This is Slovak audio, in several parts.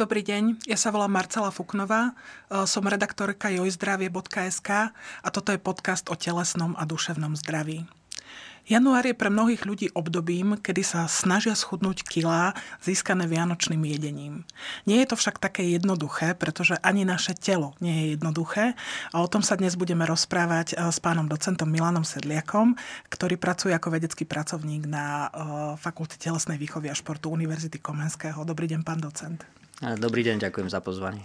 Dobrý deň, ja sa volám Marcela Fuknová, e, som redaktorka jojzdravie.sk a toto je podcast o telesnom a duševnom zdraví. Január je pre mnohých ľudí obdobím, kedy sa snažia schudnúť kilá získané vianočným jedením. Nie je to však také jednoduché, pretože ani naše telo nie je jednoduché a o tom sa dnes budeme rozprávať e, s pánom docentom Milanom Sedliakom, ktorý pracuje ako vedecký pracovník na e, Fakulte telesnej výchovy a športu Univerzity Komenského. Dobrý deň, pán docent. Dobrý deň, ďakujem za pozvanie.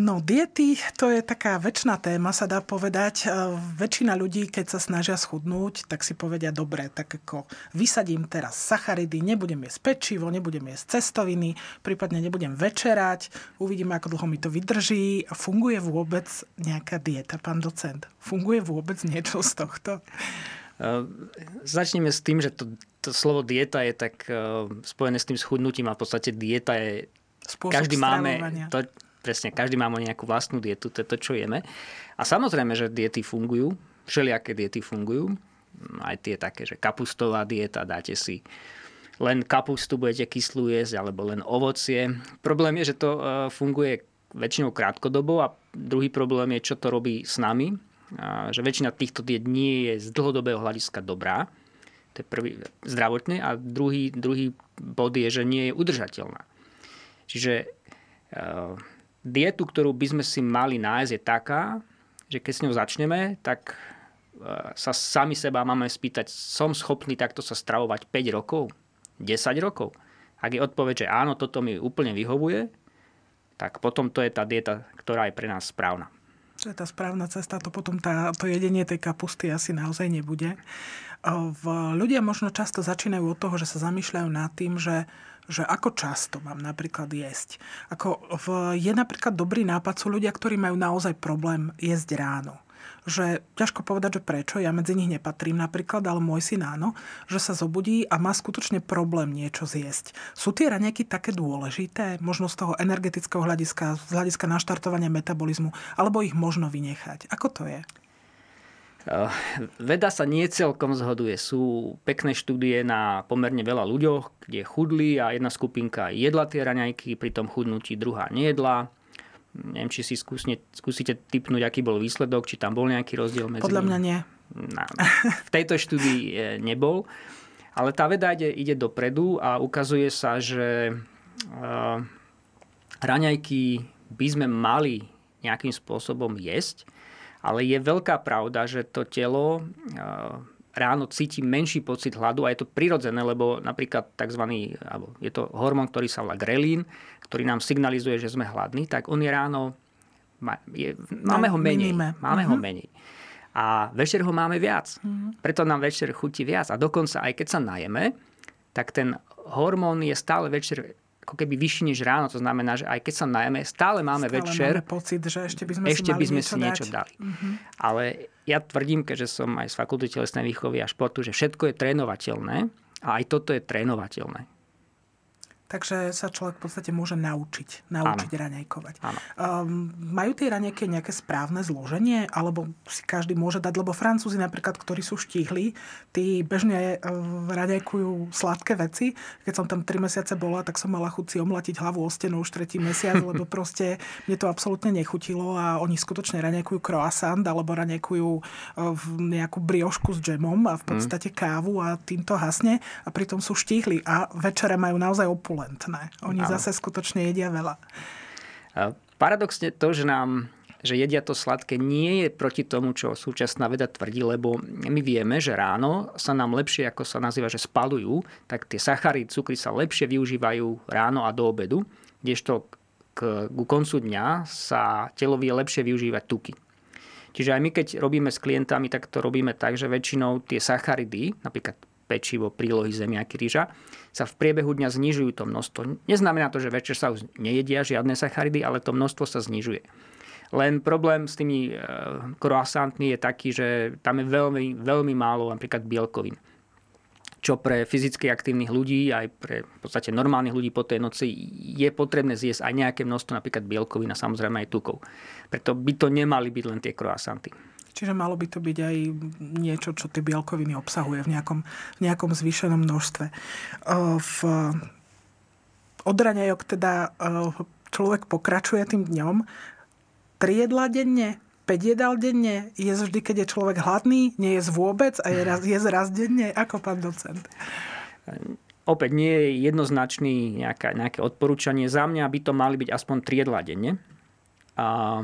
No, diety, to je taká väčšiná téma, sa dá povedať. E, väčšina ľudí, keď sa snažia schudnúť, tak si povedia, dobre, tak ako vysadím teraz sacharidy, nebudem jesť pečivo, nebudem jesť cestoviny, prípadne nebudem večerať, uvidíme, ako dlho mi to vydrží. Funguje vôbec nejaká dieta, pán docent? Funguje vôbec niečo z tohto? Uh, začneme s tým, že to, to slovo dieta je tak uh, spojené s tým schudnutím a v podstate dieta je... Spôsob každý máme to, presne, každý máme nejakú vlastnú dietu, to je to, čo jeme. A samozrejme, že diety fungujú, všelijaké diety fungujú, aj tie také, že kapustová dieta, dáte si len kapustu budete kyslú jesť, alebo len ovocie. Problém je, že to uh, funguje väčšinou krátkodobo a druhý problém je, čo to robí s nami, že väčšina týchto diet nie je z dlhodobého hľadiska dobrá. To je prvý zdravotne. A druhý, druhý bod je, že nie je udržateľná. Čiže uh, dietu, ktorú by sme si mali nájsť, je taká, že keď s ňou začneme, tak uh, sa sami seba máme spýtať, som schopný takto sa stravovať 5 rokov, 10 rokov. Ak je odpoveď, že áno, toto mi úplne vyhovuje, tak potom to je tá dieta, ktorá je pre nás správna. To tá správna cesta, to potom tá, to jedenie tej kapusty asi naozaj nebude. V, ľudia možno často začínajú od toho, že sa zamýšľajú nad tým, že že ako často mám napríklad jesť. Ako v, je napríklad dobrý nápad, sú ľudia, ktorí majú naozaj problém jesť ráno že ťažko povedať, že prečo, ja medzi nich nepatrím napríklad, ale môj syn áno, že sa zobudí a má skutočne problém niečo zjesť. Sú tie raňajky také dôležité, možno z toho energetického hľadiska, z hľadiska naštartovania metabolizmu, alebo ich možno vynechať? Ako to je? Eh, veda sa nie celkom zhoduje. Sú pekné štúdie na pomerne veľa ľuďoch, kde chudli a jedna skupinka jedla tie raňajky, pri tom chudnutí druhá nejedla Neviem, či si skúsne, skúsite typnúť, aký bol výsledok, či tam bol nejaký rozdiel medzi Podľa mňa nie. Na, v tejto štúdii e, nebol. Ale tá veda ide, ide dopredu a ukazuje sa, že uh, raňajky by sme mali nejakým spôsobom jesť, ale je veľká pravda, že to telo uh, ráno cíti menší pocit hladu a je to prirodzené, lebo napríklad tzv. Alebo je to hormón, ktorý sa volá grelín, ktorý nám signalizuje, že sme hladní, tak on je ráno, je, máme ho menej. Máme uh-huh. ho mhm. menej. A večer ho máme viac. Uh-huh. Preto nám večer chutí viac. A dokonca aj keď sa najeme, tak ten hormón je stále večer ako keby vyšší než ráno. To znamená, že aj keď sa najeme, stále máme stále večer... Máme pocit, že ešte by sme ešte si, by sme niečo si niečo dali. Uh-huh. Ale ja tvrdím, keďže som aj z fakulty telesnej výchovy a športu, že všetko je trénovateľné a aj toto je trénovateľné. Takže sa človek v podstate môže naučiť, naučiť ano. raňajkovať. Um, majú tie raňajky nejaké správne zloženie? Alebo si každý môže dať? Lebo Francúzi napríklad, ktorí sú štíhli, tí bežne uh, raňajkujú sladké veci. Keď som tam 3 mesiace bola, tak som mala chuť si omlatiť hlavu o stenu už tretí mesiac, lebo proste mne to absolútne nechutilo a oni skutočne raňajkujú croissant alebo raňajkujú uh, nejakú briošku s džemom a v mhm. podstate kávu a týmto hasne a pritom sú štíhli a večere majú naozaj opul opulentné. Oni ano. zase skutočne jedia veľa. Paradoxne to, že nám že jedia to sladké, nie je proti tomu, čo súčasná veda tvrdí, lebo my vieme, že ráno sa nám lepšie, ako sa nazýva, že spalujú, tak tie sachary, cukry sa lepšie využívajú ráno a do obedu, kdežto k, ku koncu dňa sa telo vie lepšie využívať tuky. Čiže aj my, keď robíme s klientami, tak to robíme tak, že väčšinou tie sacharidy, napríklad pečivo, prílohy, zemiaky, rýža, sa v priebehu dňa znižujú to množstvo. Neznamená to, že večer sa už nejedia žiadne sacharidy, ale to množstvo sa znižuje. Len problém s tými croissantmi je taký, že tam je veľmi, veľmi málo napríklad bielkovín čo pre fyzicky aktívnych ľudí, aj pre v podstate normálnych ľudí po tej noci je potrebné zjesť aj nejaké množstvo napríklad bielkovín a samozrejme aj tukov. Preto by to nemali byť len tie croissanty. Čiže malo by to byť aj niečo, čo tie bielkoviny obsahuje v nejakom, v nejakom zvýšenom množstve. V od raňajok teda človek pokračuje tým dňom. Tri jedla denne, 5 jedál denne, je vždy, keď je človek hladný, nie je vôbec a je raz, je raz denne, ako pán docent? Opäť nie je jednoznačný nejaká, nejaké odporúčanie. Za mňa by to mali byť aspoň 3 jedlá denne. A,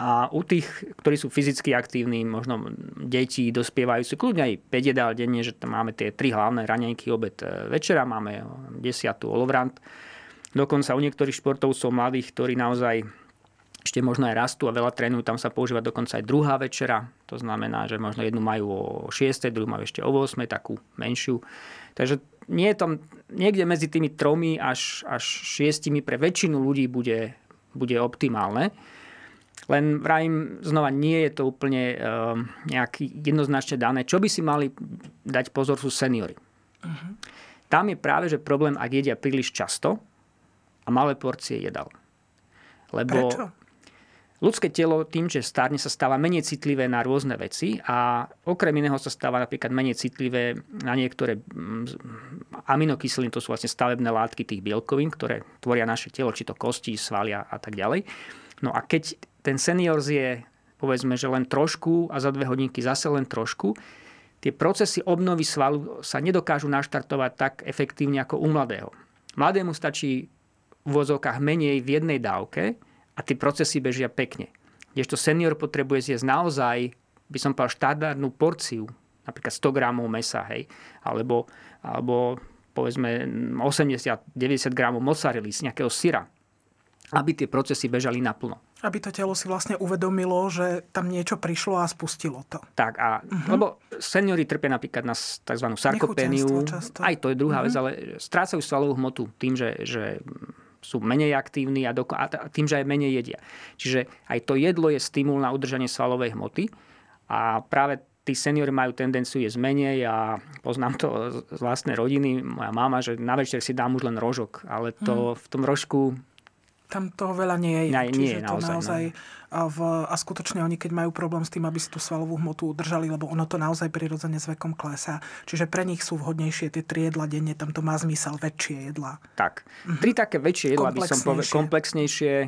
a u tých, ktorí sú fyzicky aktívni, možno deti, dospievajúci, kľudne aj 5 jedál denne, že tam máme tie tri hlavné raňajky, obed, e, večera, máme desiatú olovrant. Dokonca u niektorých športovcov mladých, ktorí naozaj ešte možno aj rastú a veľa trénujú, tam sa používa dokonca aj druhá večera. To znamená, že možno jednu majú o 6, druhú majú ešte o 8, takú menšiu. Takže nie je tam, niekde medzi tými tromi až, až šiestimi pre väčšinu ľudí bude, bude optimálne. Len vrajím, znova nie je to úplne uh, nejaký jednoznačne dané. Čo by si mali dať pozor sú seniory. Uh-huh. Tam je práve, že problém, ak jedia príliš často a malé porcie jedal. Lebo Prečo? Ľudské telo tým, že stárne sa stáva menej citlivé na rôzne veci a okrem iného sa stáva napríklad menej citlivé na niektoré mm, aminokyseliny, to sú vlastne stavebné látky tých bielkovín, ktoré tvoria naše telo, či to kosti, svalia a tak ďalej. No a keď ten senior zje povedzme, že len trošku a za dve hodinky zase len trošku, tie procesy obnovy svalu sa nedokážu naštartovať tak efektívne ako u mladého. Mladému stačí v vozovkách menej v jednej dávke, a tie procesy bežia pekne. Kdežto senior potrebuje zjesť naozaj, by som povedal, štandardnú porciu, napríklad 100 gramov mesa, hej, alebo, alebo povedzme 80-90 gramov mozzarelli z nejakého syra, aby tie procesy bežali naplno. Aby to telo si vlastne uvedomilo, že tam niečo prišlo a spustilo to. Tak, a, uh-huh. lebo seniori trpia napríklad na tzv. sarkopéniu. Aj to je druhá uh-huh. vec, ale strácajú svalovú hmotu tým, že, že sú menej aktívni a, doko- a tým, že aj menej jedia. Čiže aj to jedlo je stimul na udržanie svalovej hmoty a práve tí seniori majú tendenciu jesť menej a poznám to z vlastnej rodiny. Moja mama, že na večer si dám už len rožok, ale to mm. v tom rožku tam toho veľa nie je. Nie, nie, Čiže naozaj, to naozaj no. a, v, a skutočne oni, keď majú problém s tým, aby si tú svalovú hmotu udržali, lebo ono to naozaj prirodzene s vekom klesá. Čiže pre nich sú vhodnejšie tie tri jedla denne, tam to má zmysel, väčšie jedla. Tak. Mhm. Tri také väčšie jedla by som povedal komplexnejšie. E,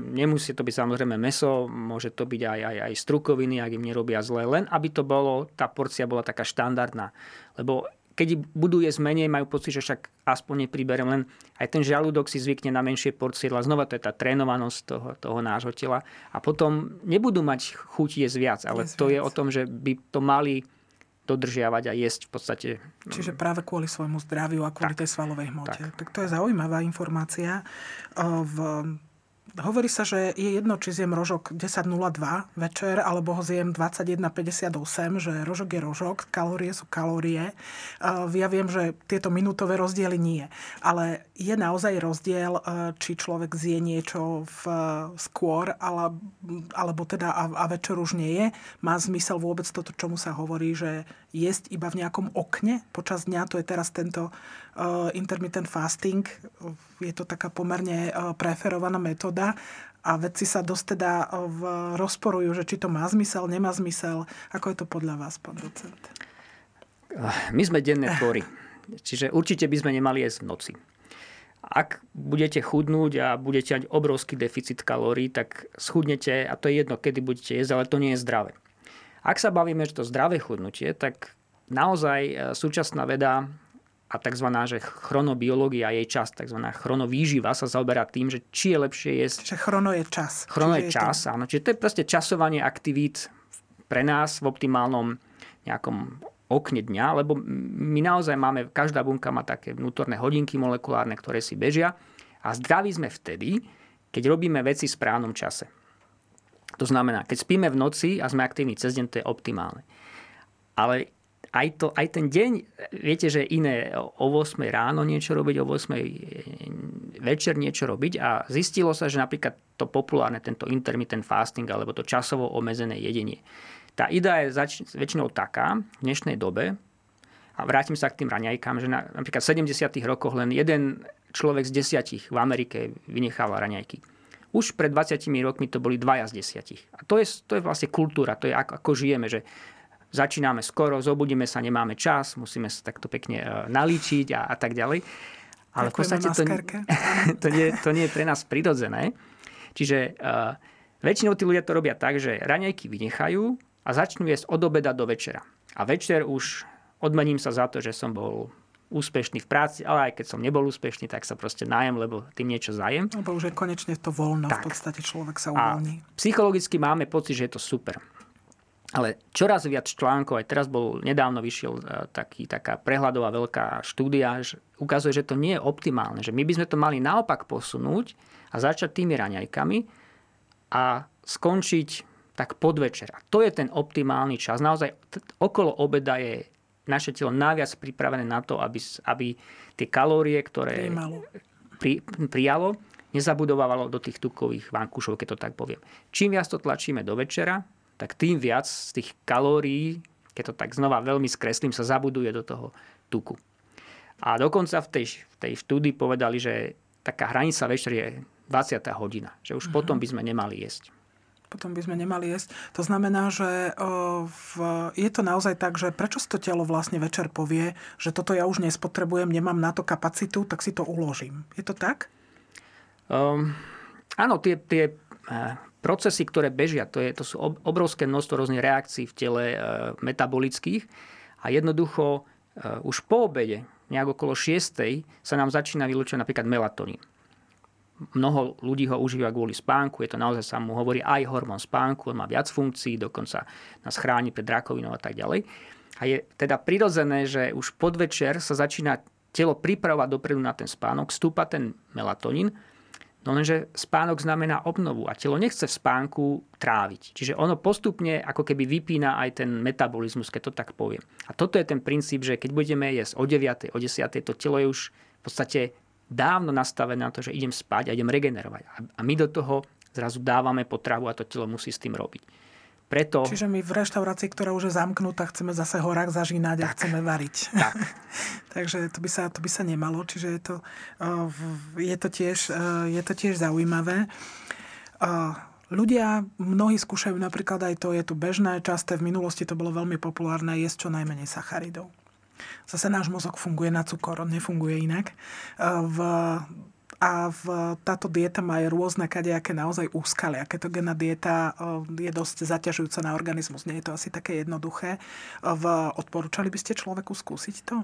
nemusí to byť samozrejme meso, môže to byť aj, aj, aj strukoviny, ak im nerobia zle, len aby to bolo, tá porcia bola taká štandardná. Lebo keď budú jesť menej, majú pocit, že však aspoň nepriberem, len aj ten žalúdok si zvykne na menšie porcie jedla. Znova to je tá trénovanosť toho, toho nášho tela. A potom nebudú mať chuť jesť viac, ale jesť to viac. je o tom, že by to mali dodržiavať a jesť v podstate. Čiže práve kvôli svojmu zdraviu a kvôli tak, tej svalovej hmote. Tak. tak to je zaujímavá informácia. V Hovorí sa, že je jedno, či zjem rožok 10.02 večer, alebo ho zjem 21.58, že rožok je rožok, kalórie sú kalórie. Ja viem, že tieto minútové rozdiely nie. Ale je naozaj rozdiel, e, či človek zje niečo v skôr, alebo teda a, a večer už nie je. Má zmysel vôbec toto, čomu sa hovorí, že jesť iba v nejakom okne počas dňa, to je teraz tento uh, intermittent fasting. Je to taká pomerne uh, preferovaná metóda a vedci sa dosť teda uh, rozporujú, že či to má zmysel, nemá zmysel. Ako je to podľa vás, pán docent? My sme denné tvory. Čiže určite by sme nemali jesť v noci. Ak budete chudnúť a budete mať obrovský deficit kalórií, tak schudnete a to je jedno, kedy budete jesť, ale to nie je zdravé. Ak sa bavíme, že to zdravé chudnutie, tak naozaj súčasná veda a tzv. Že chronobiológia, jej čas, tzv. chronovýživa sa zaoberá tým, že či je lepšie jesť... Čiže chrono je čas. Chrono je čas, to... áno. Čiže to je proste časovanie aktivít pre nás v optimálnom nejakom okne dňa, lebo my naozaj máme, každá bunka má také vnútorné hodinky molekulárne, ktoré si bežia a zdraví sme vtedy, keď robíme veci v správnom čase. To znamená, keď spíme v noci a sme aktívni cez deň, to je optimálne. Ale aj, to, aj ten deň, viete, že iné o 8 ráno niečo robiť, o 8 e, večer niečo robiť a zistilo sa, že napríklad to populárne, tento intermittent fasting alebo to časovo obmedzené jedenie. Tá idea je zač- väčšinou taká v dnešnej dobe, a vrátim sa k tým raňajkám, že na, napríklad v 70. rokoch len jeden človek z desiatich v Amerike vynechával raňajky. Už pred 20 rokmi to boli dvaja z desiatich. A to je, to je vlastne kultúra, to je ako, ako žijeme, že začíname skoro, zobudíme sa, nemáme čas, musíme sa takto pekne e, nalíčiť a, a tak ďalej. Ale v podstate to, to, nie, to nie je pre nás prirodzené. Čiže uh, väčšinou tí ľudia to robia tak, že raňajky vynechajú a začnú jesť od obeda do večera. A večer už odmením sa za to, že som bol úspešný v práci, ale aj keď som nebol úspešný, tak sa proste najem, lebo tým niečo zajem. Lebo už je konečne to voľno, tak. v podstate človek sa uvoľní. A psychologicky máme pocit, že je to super. Ale čoraz viac článkov, aj teraz bol, nedávno vyšiel e, taký, taká prehľadová veľká štúdia, že ukazuje, že to nie je optimálne, že my by sme to mali naopak posunúť a začať tými raňajkami a skončiť tak podvečer. A to je ten optimálny čas. Naozaj t- okolo obeda je naše telo najviac pripravené na to, aby, aby tie kalórie, ktoré pri, prijalo, nezabudovávalo do tých tukových vankušov, keď to tak poviem. Čím viac to tlačíme do večera, tak tým viac z tých kalórií, keď to tak znova veľmi skreslím, sa zabuduje do toho tuku. A dokonca v tej, v tej štúdii povedali, že taká hranica večer je 20. hodina, že už uh-huh. potom by sme nemali jesť. Potom by sme nemali jesť. To znamená, že v, je to naozaj tak, že prečo si to telo vlastne večer povie, že toto ja už nespotrebujem, nemám na to kapacitu, tak si to uložím. Je to tak? Um, áno, tie, tie eh, procesy, ktoré bežia, to, je, to sú obrovské množstvo rôznych reakcií v tele e, metabolických a jednoducho e, už po obede, nejak okolo 6. sa nám začína vylúčať napríklad melatonín. Mnoho ľudí ho užíva kvôli spánku, je to naozaj sa mu hovorí aj hormón spánku, on má viac funkcií, dokonca nás chráni pred rakovinou a tak ďalej. A je teda prirodzené, že už podvečer sa začína telo pripravovať dopredu na ten spánok, stúpa ten melatonín No lenže spánok znamená obnovu a telo nechce v spánku tráviť. Čiže ono postupne ako keby vypína aj ten metabolizmus, keď to tak poviem. A toto je ten princíp, že keď budeme jesť o 9, o 10, to telo je už v podstate dávno nastavené na to, že idem spať a idem regenerovať. A my do toho zrazu dávame potravu a to telo musí s tým robiť. Preto... Čiže my v reštaurácii, ktorá už je zamknutá, chceme zase horák zažínať tak, a chceme variť. Tak. Takže to by, sa, to by sa nemalo. Čiže je to, je to, tiež, je to tiež zaujímavé. Ľudia, mnohí skúšajú napríklad aj to, je tu bežné, časté, v minulosti to bolo veľmi populárne, jesť čo najmenej sacharidov. Zase náš mozog funguje na cukor, nefunguje inak. V a v, táto dieta má aj rôzne kadejaké naozaj úskalia. Ketogénna dieta je dosť zaťažujúca na organizmus. Nie je to asi také jednoduché. V, odporúčali by ste človeku skúsiť to?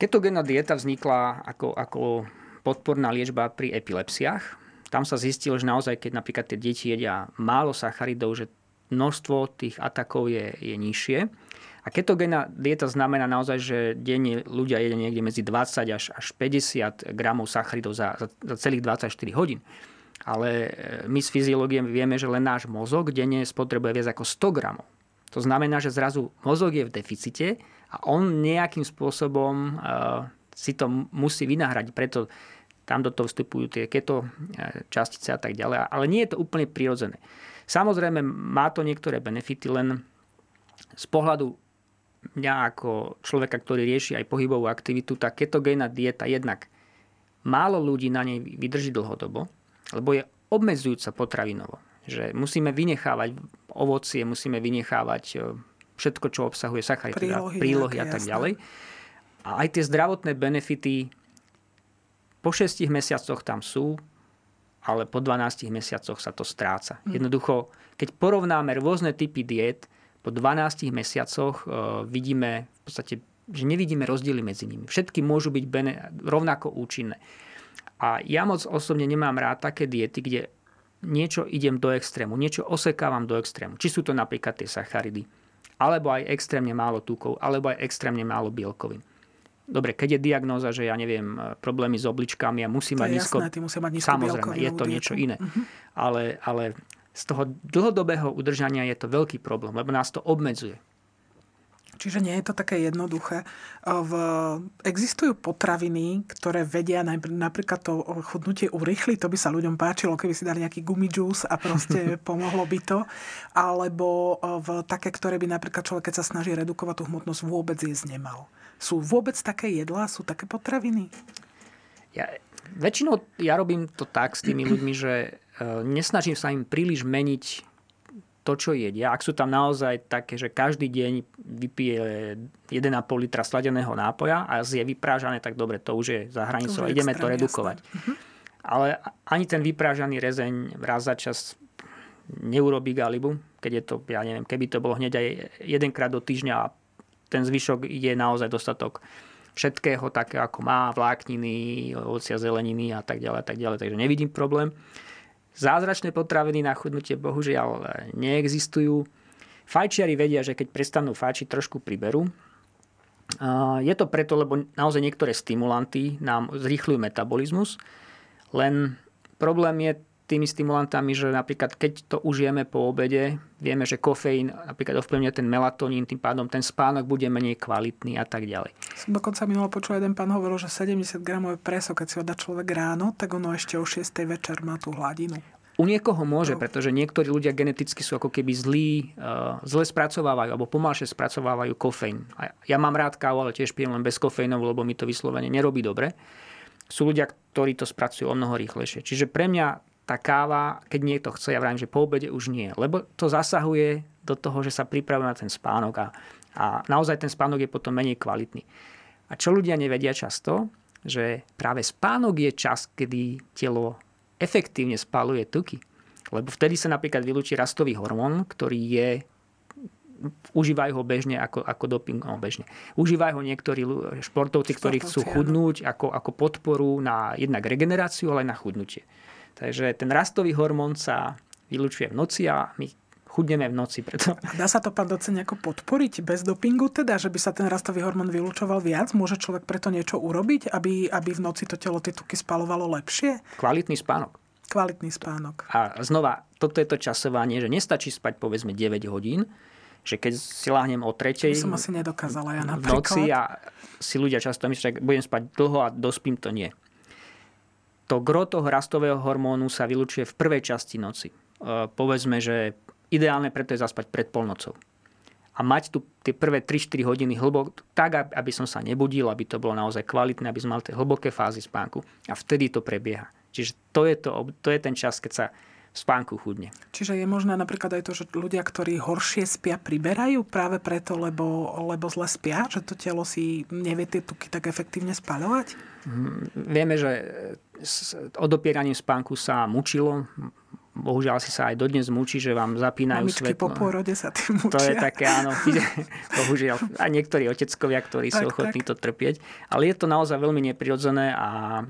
Ketogénna dieta vznikla ako, ako podporná liečba pri epilepsiách. Tam sa zistilo, že naozaj, keď napríklad tie deti jedia málo sacharidov, že množstvo tých atakov je, je nižšie. A ketogénna dieta znamená naozaj, že denne ľudia jedia niekde medzi 20 až, až 50 gramov sacharidov za, za, za celých 24 hodín. Ale e, my z fyziológie vieme, že len náš mozog denne spotrebuje viac ako 100 gramov. To znamená, že zrazu mozog je v deficite a on nejakým spôsobom uh, si to musí vynahradiť. Preto tam do toho vstupujú tie keto e, častice a tak ďalej. Ale nie je to úplne prirodzené. Samozrejme, má to niektoré benefity, len z pohľadu mňa ako človeka, ktorý rieši aj pohybovú aktivitu, tá ketogénna dieta jednak málo ľudí na nej vydrží dlhodobo, lebo je obmedzujúca potravinovo. Že musíme vynechávať ovocie, musíme vynechávať e, všetko, čo obsahuje sachary, prílohy, teda prílohy a tak jasné. ďalej. A aj tie zdravotné benefity po 6 mesiacoch tam sú, ale po 12 mesiacoch sa to stráca. Mm. Jednoducho, keď porovnáme rôzne typy diet, po 12 mesiacoch e, vidíme v podstate, že nevidíme rozdiely medzi nimi. Všetky môžu byť bene, rovnako účinné. A ja moc osobne nemám rád také diety, kde niečo idem do extrému, niečo osekávam do extrému. Či sú to napríklad tie sacharidy, alebo aj extrémne málo tukov, alebo aj extrémne málo bielkovín. Dobre, keď je diagnóza, že ja neviem, e, problémy s obličkami a musí mať nízko... Jasné, mať nízko Samozrejme, je to dietu. niečo iné. Uh-huh. Ale, ale z toho dlhodobého udržania je to veľký problém, lebo nás to obmedzuje. Čiže nie je to také jednoduché. V, existujú potraviny, ktoré vedia napríklad to chudnutie urýchliť, to by sa ľuďom páčilo, keby si dali nejaký gumidžús a proste pomohlo by to. Alebo v také, ktoré by napríklad človek, keď sa snaží redukovať tú hmotnosť, vôbec jesť nemal. Sú vôbec také jedlá, sú také potraviny? Ja, väčšinou ja robím to tak s tými ľuďmi, že Eh, nesnažím sa im príliš meniť to, čo jedia. Ak sú tam naozaj také, že každý deň vypije 1,5 litra sladeného nápoja a je vyprážané, tak dobre, to už je za hranicou. Ideme to redukovať. Uh-huh. Ale ani ten vyprážaný rezeň raz za čas neurobi galibu, keď je to, ja neviem, keby to bolo hneď aj jedenkrát do týždňa a ten zvyšok je naozaj dostatok všetkého, také ako má, vlákniny, ovocia, zeleniny a tak ďalej, a tak ďalej. Takže nevidím problém. Zázračné potraviny na chudnutie bohužiaľ neexistujú. Fajčiari vedia, že keď prestanú fajčiť, trošku priberú. Je to preto, lebo naozaj niektoré stimulanty nám zrýchľujú metabolizmus, len problém je tými stimulantami, že napríklad keď to užijeme po obede, vieme, že kofeín napríklad ovplyvňuje ten melatonín, tým pádom ten spánok bude menej kvalitný a tak ďalej. Som dokonca minulo počul, jeden pán hovoril, že 70 gramové preso, keď si ho dá človek ráno, tak ono ešte o 6. večer má tú hladinu. U niekoho môže, pretože niektorí ľudia geneticky sú ako keby zlí, uh, zle spracovávajú alebo pomalšie spracovávajú kofeín. Ja mám rád kávu, ale tiež pijem len bez kofeínov, lebo mi to vyslovene nerobí dobre. Sú ľudia, ktorí to spracujú o mnoho rýchlejšie. Čiže pre mňa tá káva, keď niekto chce, ja vravím, že po obede už nie. Lebo to zasahuje do toho, že sa pripravuje na ten spánok a, a naozaj ten spánok je potom menej kvalitný. A čo ľudia nevedia často, že práve spánok je čas, kedy telo efektívne spaluje tuky. Lebo vtedy sa napríklad vylúči rastový hormón, ktorý je užívajú ho bežne ako, ako doping, no bežne. Užívajú ho niektorí športovci, ktorí chcú chudnúť ako, ako podporu na jednak regeneráciu, ale aj na chudnutie. Takže ten rastový hormón sa vylučuje v noci a my chudneme v noci. Preto. A dá sa to, pán docen, nejako podporiť bez dopingu, teda, že by sa ten rastový hormón vylúčoval viac? Môže človek preto niečo urobiť, aby, aby v noci to telo tie tuky spalovalo lepšie? Kvalitný spánok. Kvalitný spánok. A znova, toto je to časovanie, že nestačí spať povedzme 9 hodín, že keď si láhnem o tretej som asi nedokázala ja v noci a si ľudia často myslia, že budem spať dlho a dospím, to nie to toho rastového hormónu sa vylučuje v prvej časti noci. E, povedzme, že ideálne preto je zaspať pred polnocou. A mať tu tie prvé 3-4 hodiny hlbok, tak, aby som sa nebudil, aby to bolo naozaj kvalitné, aby sme mali tie hlboké fázy spánku. A vtedy to prebieha. Čiže to je, to, to je ten čas, keď sa spánku chudne. Čiže je možné napríklad aj to, že ľudia, ktorí horšie spia, priberajú práve preto, lebo, lebo zle spia, že to telo si nevie tie tuky tak efektívne spaľovať? Mm, vieme, že s odopieraním spánku sa mučilo bohužiaľ si sa aj dodnes mučí, že vám zapínajú Mamičky svetlo. po pôrode sa tým mučia. To je také, áno, bohužiaľ. A niektorí oteckovia, ktorí tak, sú ochotní tak. to trpieť. Ale je to naozaj veľmi neprirodzené a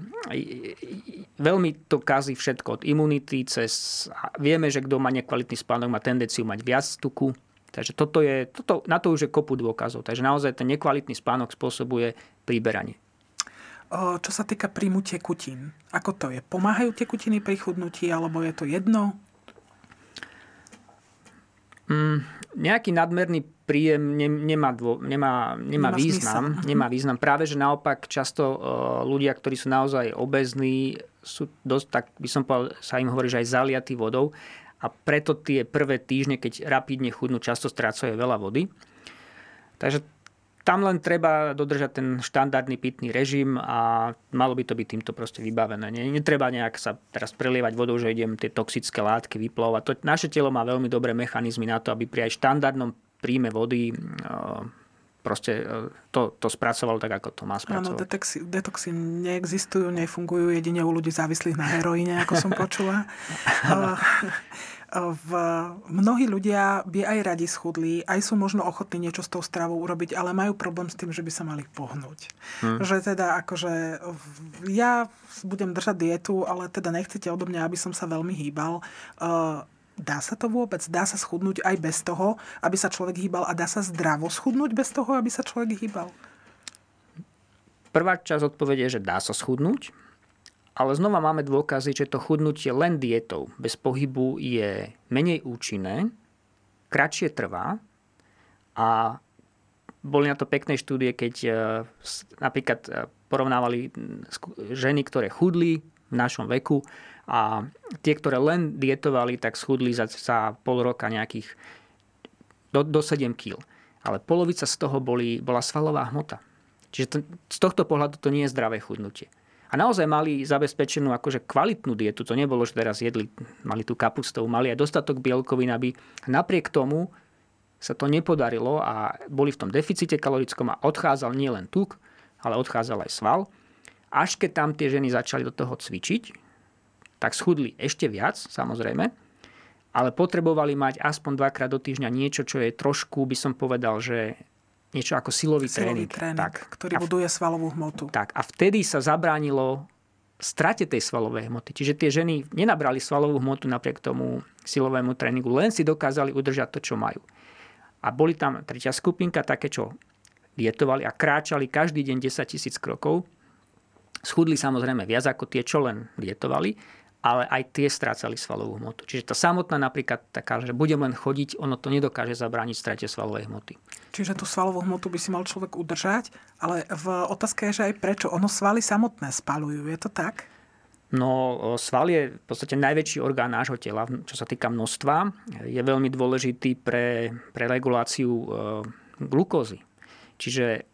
veľmi to kazí všetko. Od imunity cez... Vieme, že kto má nekvalitný spánok, má tendenciu mať viac tuku. Takže toto je, toto, na to už je kopu dôkazov. Takže naozaj ten nekvalitný spánok spôsobuje príberanie. Čo sa týka príjmu tekutín, ako to je? Pomáhajú tekutiny pri chudnutí, alebo je to jedno? Mm, nejaký nadmerný príjem ne, nemá, dvo, nemá, nemá, nemá význam. Zmysel. Nemá význam. Práve, že naopak často uh, ľudia, ktorí sú naozaj obezní, sú dosť, tak by som povedal, sa im hovorí, že aj zaliatí vodou. A preto tie prvé týždne, keď rapidne chudnú, často strácajú veľa vody. Takže tam len treba dodržať ten štandardný pitný režim a malo by to byť týmto proste vybavené. Netreba nejak sa teraz prelievať vodou, že idem tie toxické látky vyplovať. To, naše telo má veľmi dobré mechanizmy na to, aby pri aj štandardnom príjme vody proste to, to spracovalo tak, ako to má spracovať. Áno, detoxy, detoxy neexistujú, nefungujú jedine u ľudí závislých na heroíne, ako som počula. v, mnohí ľudia by aj radi schudli, aj sú možno ochotní niečo s tou stravou urobiť, ale majú problém s tým, že by sa mali pohnúť. Hmm. Že teda akože ja budem držať dietu, ale teda nechcete odo mňa, aby som sa veľmi hýbal. Dá sa to vôbec? Dá sa schudnúť aj bez toho, aby sa človek hýbal a dá sa zdravo schudnúť bez toho, aby sa človek hýbal? Prvá časť odpovede je, že dá sa schudnúť ale znova máme dôkazy, že to chudnutie len dietou bez pohybu je menej účinné, kratšie trvá a boli na to pekné štúdie, keď e, napríklad e, porovnávali ženy, ktoré chudli v našom veku a tie, ktoré len dietovali, tak schudli za, za pol roka nejakých do, do 7 kg. Ale polovica z toho boli, bola svalová hmota. Čiže to, z tohto pohľadu to nie je zdravé chudnutie. A naozaj mali zabezpečenú akože kvalitnú dietu. To nebolo, že teraz jedli, mali tú kapustovú, mali aj dostatok bielkovín, aby napriek tomu sa to nepodarilo a boli v tom deficite kalorickom a odchádzal nielen tuk, ale odchádzal aj sval. Až keď tam tie ženy začali do toho cvičiť, tak schudli ešte viac, samozrejme, ale potrebovali mať aspoň dvakrát do týždňa niečo, čo je trošku, by som povedal, že niečo ako silový, silový tréning. tréning tak. ktorý a buduje svalovú hmotu. Tak a vtedy sa zabránilo strate tej svalovej hmoty. Čiže tie ženy nenabrali svalovú hmotu napriek tomu silovému tréningu, len si dokázali udržať to, čo majú. A boli tam tretia skupinka, také, čo dietovali a kráčali každý deň 10 tisíc krokov. Schudli samozrejme viac ako tie, čo len dietovali, ale aj tie strácali svalovú hmotu. Čiže tá samotná napríklad taká, že budem len chodiť, ono to nedokáže zabrániť strate svalovej hmoty. Čiže tú svalovú hmotu by si mal človek udržať, ale v otázke je, že aj prečo. Ono svaly samotné spalujú, je to tak? No, sval je v podstate najväčší orgán nášho tela, čo sa týka množstva. Je veľmi dôležitý pre, pre reguláciu e, glukózy. Čiže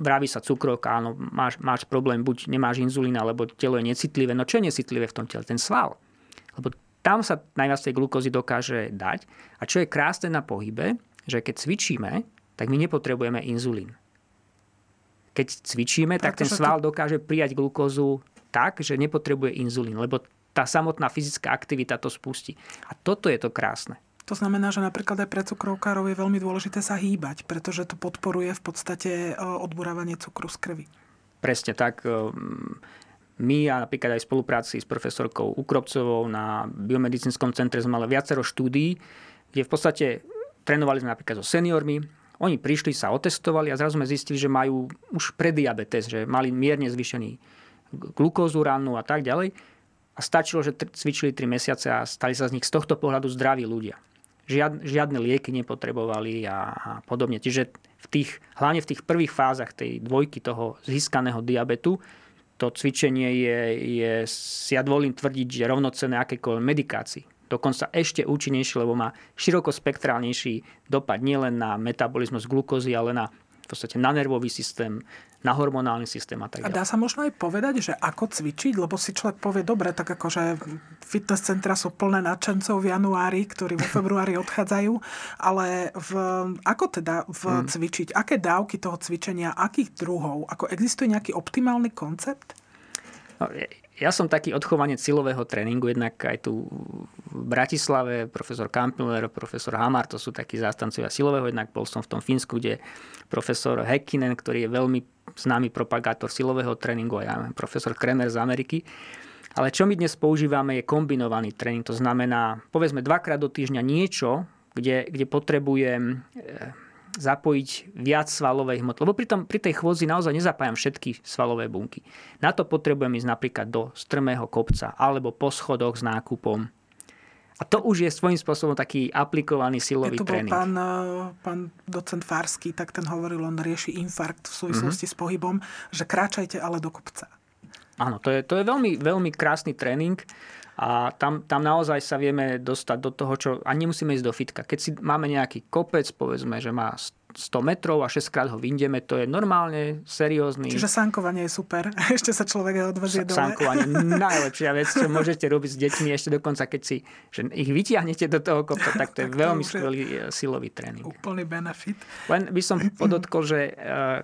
vraví sa cukrovka, áno, máš, máš problém, buď nemáš inzulín, alebo telo je necitlivé. No čo je necitlivé v tom tele? Ten sval. Lebo tam sa najviac tej glukózy dokáže dať. A čo je krásne na pohybe, že keď cvičíme, tak my nepotrebujeme inzulín. Keď cvičíme, tak, tak ten sval to... dokáže prijať glukózu tak, že nepotrebuje inzulín, lebo tá samotná fyzická aktivita to spustí. A toto je to krásne. To znamená, že napríklad aj pre cukrovkárov je veľmi dôležité sa hýbať, pretože to podporuje v podstate e, odburávanie cukru z krvi. Presne tak. E, my a napríklad aj v spolupráci s profesorkou Ukropcovou na biomedicínskom centre sme mali viacero štúdií, kde v podstate trénovali sme napríklad so seniormi, oni prišli, sa otestovali a zrazu sme zistili, že majú už prediabetes, že mali mierne zvýšený glukózu rannú a tak ďalej. A stačilo, že cvičili 3 mesiace a stali sa z nich z tohto pohľadu zdraví ľudia žiad, žiadne lieky nepotrebovali a, a podobne. Čiže v tých, hlavne v tých prvých fázach tej dvojky toho získaného diabetu to cvičenie je, je ja dovolím tvrdiť, že rovnocené akékoľvek medikácii. Dokonca ešte účinnejšie, lebo má širokospektrálnejší dopad nielen na metabolizmus glukózy, ale na v podstate na nervový systém, na hormonálny systém a tak ďalej. A dá sa možno aj povedať, že ako cvičiť, lebo si človek povie, dobre, tak akože fitness centra sú plné nadšencov v januári, ktorí vo februári odchádzajú, ale v, ako teda v hmm. cvičiť? Aké dávky toho cvičenia, akých druhov? Ako existuje nejaký optimálny koncept? Ja som taký odchovanie silového tréningu, jednak aj tu v Bratislave, profesor Kampmiller, profesor Hamar, to sú takí zástancovia silového, jednak bol som v tom Fínsku, kde profesor Häkkinen, ktorý je veľmi známy propagátor silového tréningu a ja profesor Kremer z Ameriky. Ale čo my dnes používame je kombinovaný tréning. To znamená, povedzme dvakrát do týždňa niečo, kde, kde potrebujem e, zapojiť viac svalovej hmoty. Lebo pri, tom, pri tej chôdzi naozaj nezapájam všetky svalové bunky. Na to potrebujem ísť napríklad do strmého kopca alebo po schodoch s nákupom a to už je svojím spôsobom taký aplikovaný silový tu bol tréning. Pán, eh, pán docent Farsky, tak ten hovoril, on rieši infarkt v súvislosti mm-hmm. s pohybom, že kráčajte ale do kopca. Áno, to je, to je veľmi, veľmi krásny tréning a tam, tam naozaj sa vieme dostať do toho, čo... A nemusíme ísť do fitka. Keď si máme nejaký kopec, povedzme, že má 100 metrov a 6 krát ho vyndeme, to je normálne, seriózny. Čiže sankovanie je super. Ešte sa človek odvezie dole. Sankovanie najlepšia vec, čo môžete robiť s deťmi, ešte dokonca keď si že ich vytiahnete do toho kopca, tak to je veľmi skvelý e, silový tréning. Úplný benefit. Len by som podotkol, že e,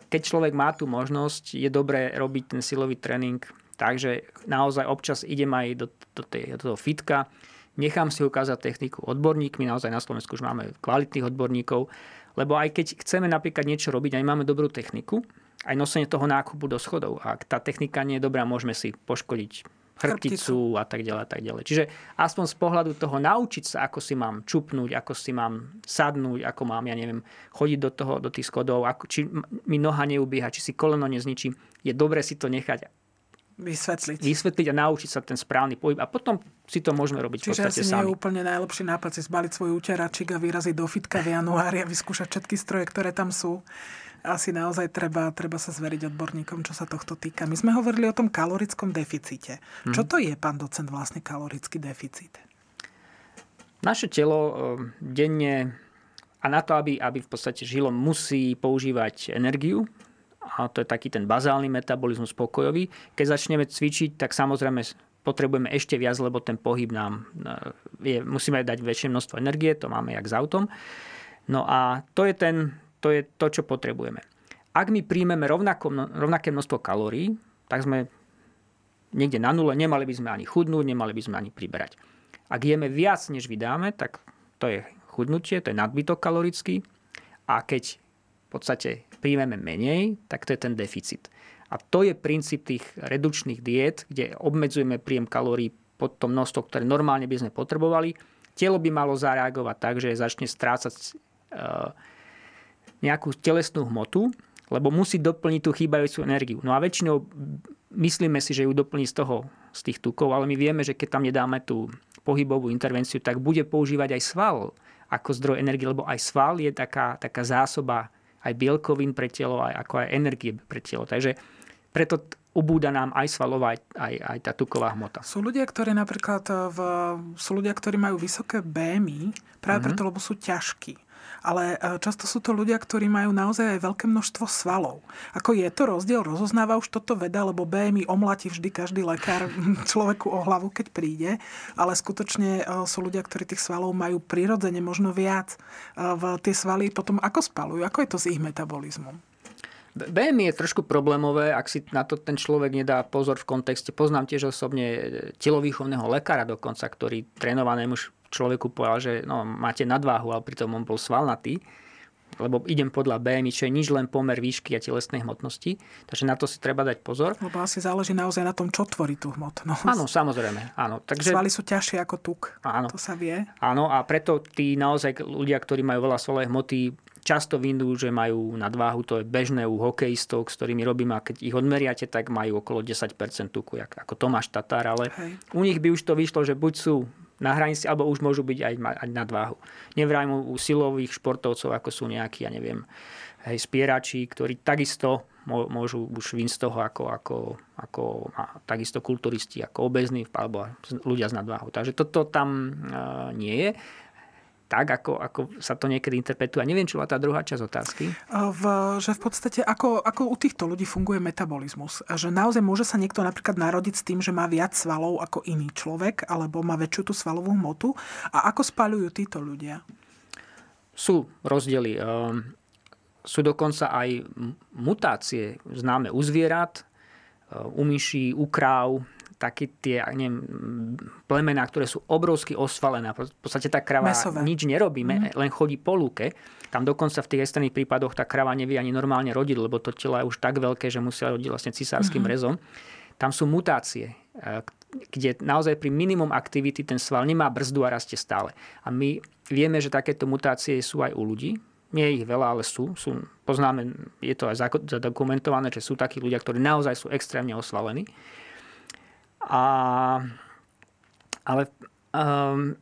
keď človek má tú možnosť, je dobré robiť ten silový tréning Takže naozaj občas idem aj do, do, tej, do toho fitka, nechám si ukázať techniku odborníkmi, naozaj na Slovensku už máme kvalitných odborníkov, lebo aj keď chceme napríklad niečo robiť, aj máme dobrú techniku, aj nosenie toho nákupu do schodov. A ak tá technika nie je dobrá, môžeme si poškodiť chrbticu a tak ďalej a tak ďalej. Čiže aspoň z pohľadu toho naučiť sa, ako si mám čupnúť, ako si mám sadnúť, ako mám, ja neviem, chodiť do, toho, do tých schodov, ako, či mi noha neubieha, či si koleno nezničí, je dobre si to nechať vysvetliť. Vysvetliť a naučiť sa ten správny pohyb a potom si to môžeme robiť Čiže v podstate asi sami. nie je úplne najlepší nápad si zbaliť svoj úteračik a vyraziť do fitka v januári a vyskúšať všetky stroje, ktoré tam sú. Asi naozaj treba, treba sa zveriť odborníkom, čo sa tohto týka. My sme hovorili o tom kalorickom deficite. Hmm. Čo to je, pán docent, vlastne kalorický deficit? Naše telo eh, denne a na to, aby, aby v podstate žilo, musí používať energiu a to je taký ten bazálny metabolizmus pokojový. Keď začneme cvičiť, tak samozrejme potrebujeme ešte viac, lebo ten pohyb nám je, musíme dať väčšie množstvo energie, to máme jak s autom. No a to je, ten, to, je to, čo potrebujeme. Ak my príjmeme rovnako, rovnaké množstvo kalórií, tak sme niekde na nule, nemali by sme ani chudnúť, nemali by sme ani priberať. Ak jeme viac, než vydáme, tak to je chudnutie, to je nadbytok kalorický. A keď v podstate príjmeme menej, tak to je ten deficit. A to je princíp tých redukčných diét, kde obmedzujeme príjem kalórií pod to množstvo, ktoré normálne by sme potrebovali. Telo by malo zareagovať tak, že začne strácať e, nejakú telesnú hmotu, lebo musí doplniť tú chýbajúcu energiu. No a väčšinou myslíme si, že ju doplní z toho, z tých tukov, ale my vieme, že keď tam nedáme tú pohybovú intervenciu, tak bude používať aj sval ako zdroj energie, lebo aj sval je taká, taká zásoba aj bielkovín pre telo, aj, ako aj energie pre telo. Takže preto ubúda nám aj svalová, aj, aj, aj tá tuková hmota. Sú ľudia, ktorí napríklad v, sú ľudia, ktorí majú vysoké BMI práve mm-hmm. preto, lebo sú ťažkí ale e, často sú to ľudia, ktorí majú naozaj aj veľké množstvo svalov. Ako je to rozdiel? Rozoznáva už toto veda, lebo BMI omlatí vždy každý lekár človeku o hlavu, keď príde, ale skutočne e, sú ľudia, ktorí tých svalov majú prirodzene možno viac. E, v tie svaly potom ako spalujú? Ako je to s ich metabolizmom? BMI je trošku problémové, ak si na to ten človek nedá pozor v kontexte. Poznám tiež osobne telovýchovného lekára dokonca, ktorý trénovanému človeku povedal, že no, máte nadváhu, ale pritom on bol svalnatý, lebo idem podľa BMI, čo je nič len pomer výšky a telesnej hmotnosti. Takže na to si treba dať pozor. Lebo asi záleží naozaj na tom, čo tvorí tú hmotnosť. Áno, samozrejme. Áno. Takže... Svaly sú ťažšie ako tuk. Áno. To sa vie. Áno, a preto tí naozaj ľudia, ktorí majú veľa svalovej hmoty, často vyndú, že majú nadváhu, to je bežné u hokejistov, s ktorými robím a keď ich odmeriate, tak majú okolo 10% tuku, ako Tomáš Tatár, ale Hej. u nich by už to vyšlo, že buď sú na hranici, alebo už môžu byť aj, aj nadváhu. Nevrajme u silových športovcov, ako sú nejakí, ja neviem, hej, spierači, ktorí takisto môžu už vynsť z toho ako, ako, ako a takisto kulturisti, ako obezní alebo ľudia s nadváhou. Takže toto tam uh, nie je tak, ako, ako sa to niekedy interpretuje. A neviem, čo tá druhá časť otázky. V, že v podstate, ako, ako u týchto ľudí funguje metabolizmus. Že naozaj môže sa niekto napríklad narodiť s tým, že má viac svalov ako iný človek, alebo má väčšiu tú svalovú hmotu. A ako spaľujú títo ľudia? Sú rozdiely. Ehm, sú dokonca aj mutácie známe u zvierat, u myší, u kráv, také tie neviem, plemená, ktoré sú obrovsky osvalené. V podstate tá krava Mesové. nič nerobí, mm. len chodí po lúke. Tam dokonca v tých extrémnych prípadoch tá krava nevie ani normálne rodiť, lebo to telo je už tak veľké, že musia rodiť vlastne cisárským mm-hmm. rezom. Tam sú mutácie, e, kde naozaj pri minimum aktivity ten sval nemá brzdu a rastie stále. A my vieme, že takéto mutácie sú aj u ľudí. Nie je ich veľa, ale sú. sú poznáme, je to aj zadokumentované, že sú takí ľudia, ktorí naozaj sú extrémne osvalení. A, ale um,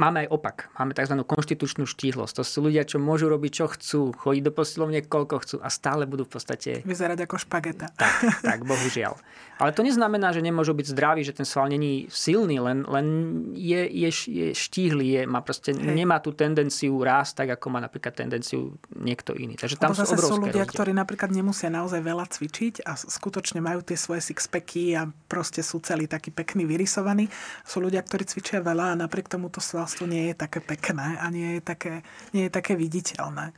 máme aj opak. Máme tzv. konštitučnú štíhlosť. To sú ľudia, čo môžu robiť, čo chcú, chodiť do posilovne, koľko chcú a stále budú v podstate... Vyzerať ako špageta. Tak, tak, bohužiaľ. Ale to neznamená, že nemôžu byť zdraví, že ten sval není silný, len, len je, je, je štíhly, je, má proste, Hej. nemá tú tendenciu rásť tak, ako má napríklad tendenciu niekto iný. Takže tam sú obrovské sú ľudia, rozdiel. ktorí napríklad nemusia naozaj veľa cvičiť a skutočne majú tie svoje sixpacky a proste sú celý taký pekný, vyrysovaný. Sú ľudia, ktorí cvičia veľa a napriek tomu to sval svalstvo nie je také pekné a nie je také, nie je také viditeľné.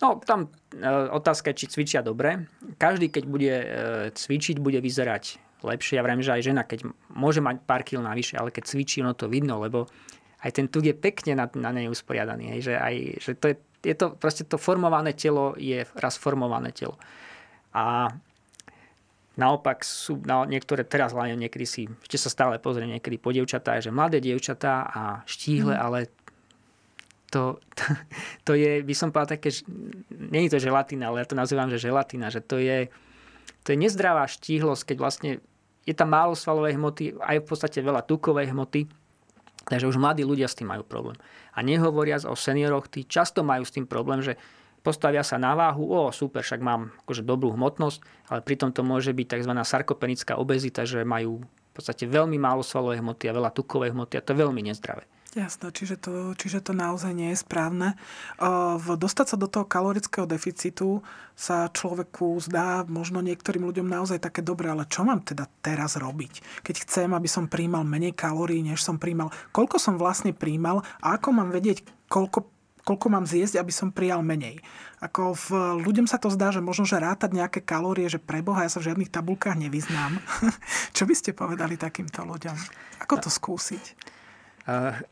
No, tam e, otázka či cvičia dobre. Každý, keď bude e, cvičiť, bude vyzerať lepšie. Ja vrajím, že aj žena, keď môže mať pár kil navyše, ale keď cvičí, ono to vidno, lebo aj ten tuk je pekne na, na nej usporiadaný. Hej, že aj, že to je, je to, proste to formované telo je raz formované telo. A Naopak sú no, niektoré, teraz hlavne niekedy si, ešte sa stále pozrie niekedy po dievčatá, že mladé dievčatá a štíhle, mm. ale to, to, to je, by som povedal také, nie je to želatina, ale ja to nazývam, že želatina, že to je, to je nezdravá štíhlosť, keď vlastne je tam málo svalovej hmoty, aj v podstate veľa tukovej hmoty, takže už mladí ľudia s tým majú problém. A nehovoriac o senioroch, tí často majú s tým problém, že postavia sa na váhu, o super, však mám akože dobrú hmotnosť, ale pritom to môže byť tzv. sarkopenická obezita, že majú podstate veľmi málo svalovej hmoty a veľa tukovej hmoty a to je veľmi nezdravé. Jasné, čiže to, čiže to naozaj nie je správne. V dostať sa do toho kalorického deficitu sa človeku zdá možno niektorým ľuďom naozaj také dobré, ale čo mám teda teraz robiť? Keď chcem, aby som príjmal menej kalórií, než som príjmal, koľko som vlastne príjmal a ako mám vedieť, koľko koľko mám zjesť, aby som prijal menej. Ako v, ľuďom sa to zdá, že možno, že rátať nejaké kalórie, že preboha, ja sa v žiadnych tabulkách nevyznám. Čo by ste povedali takýmto ľuďom? Ako to skúsiť?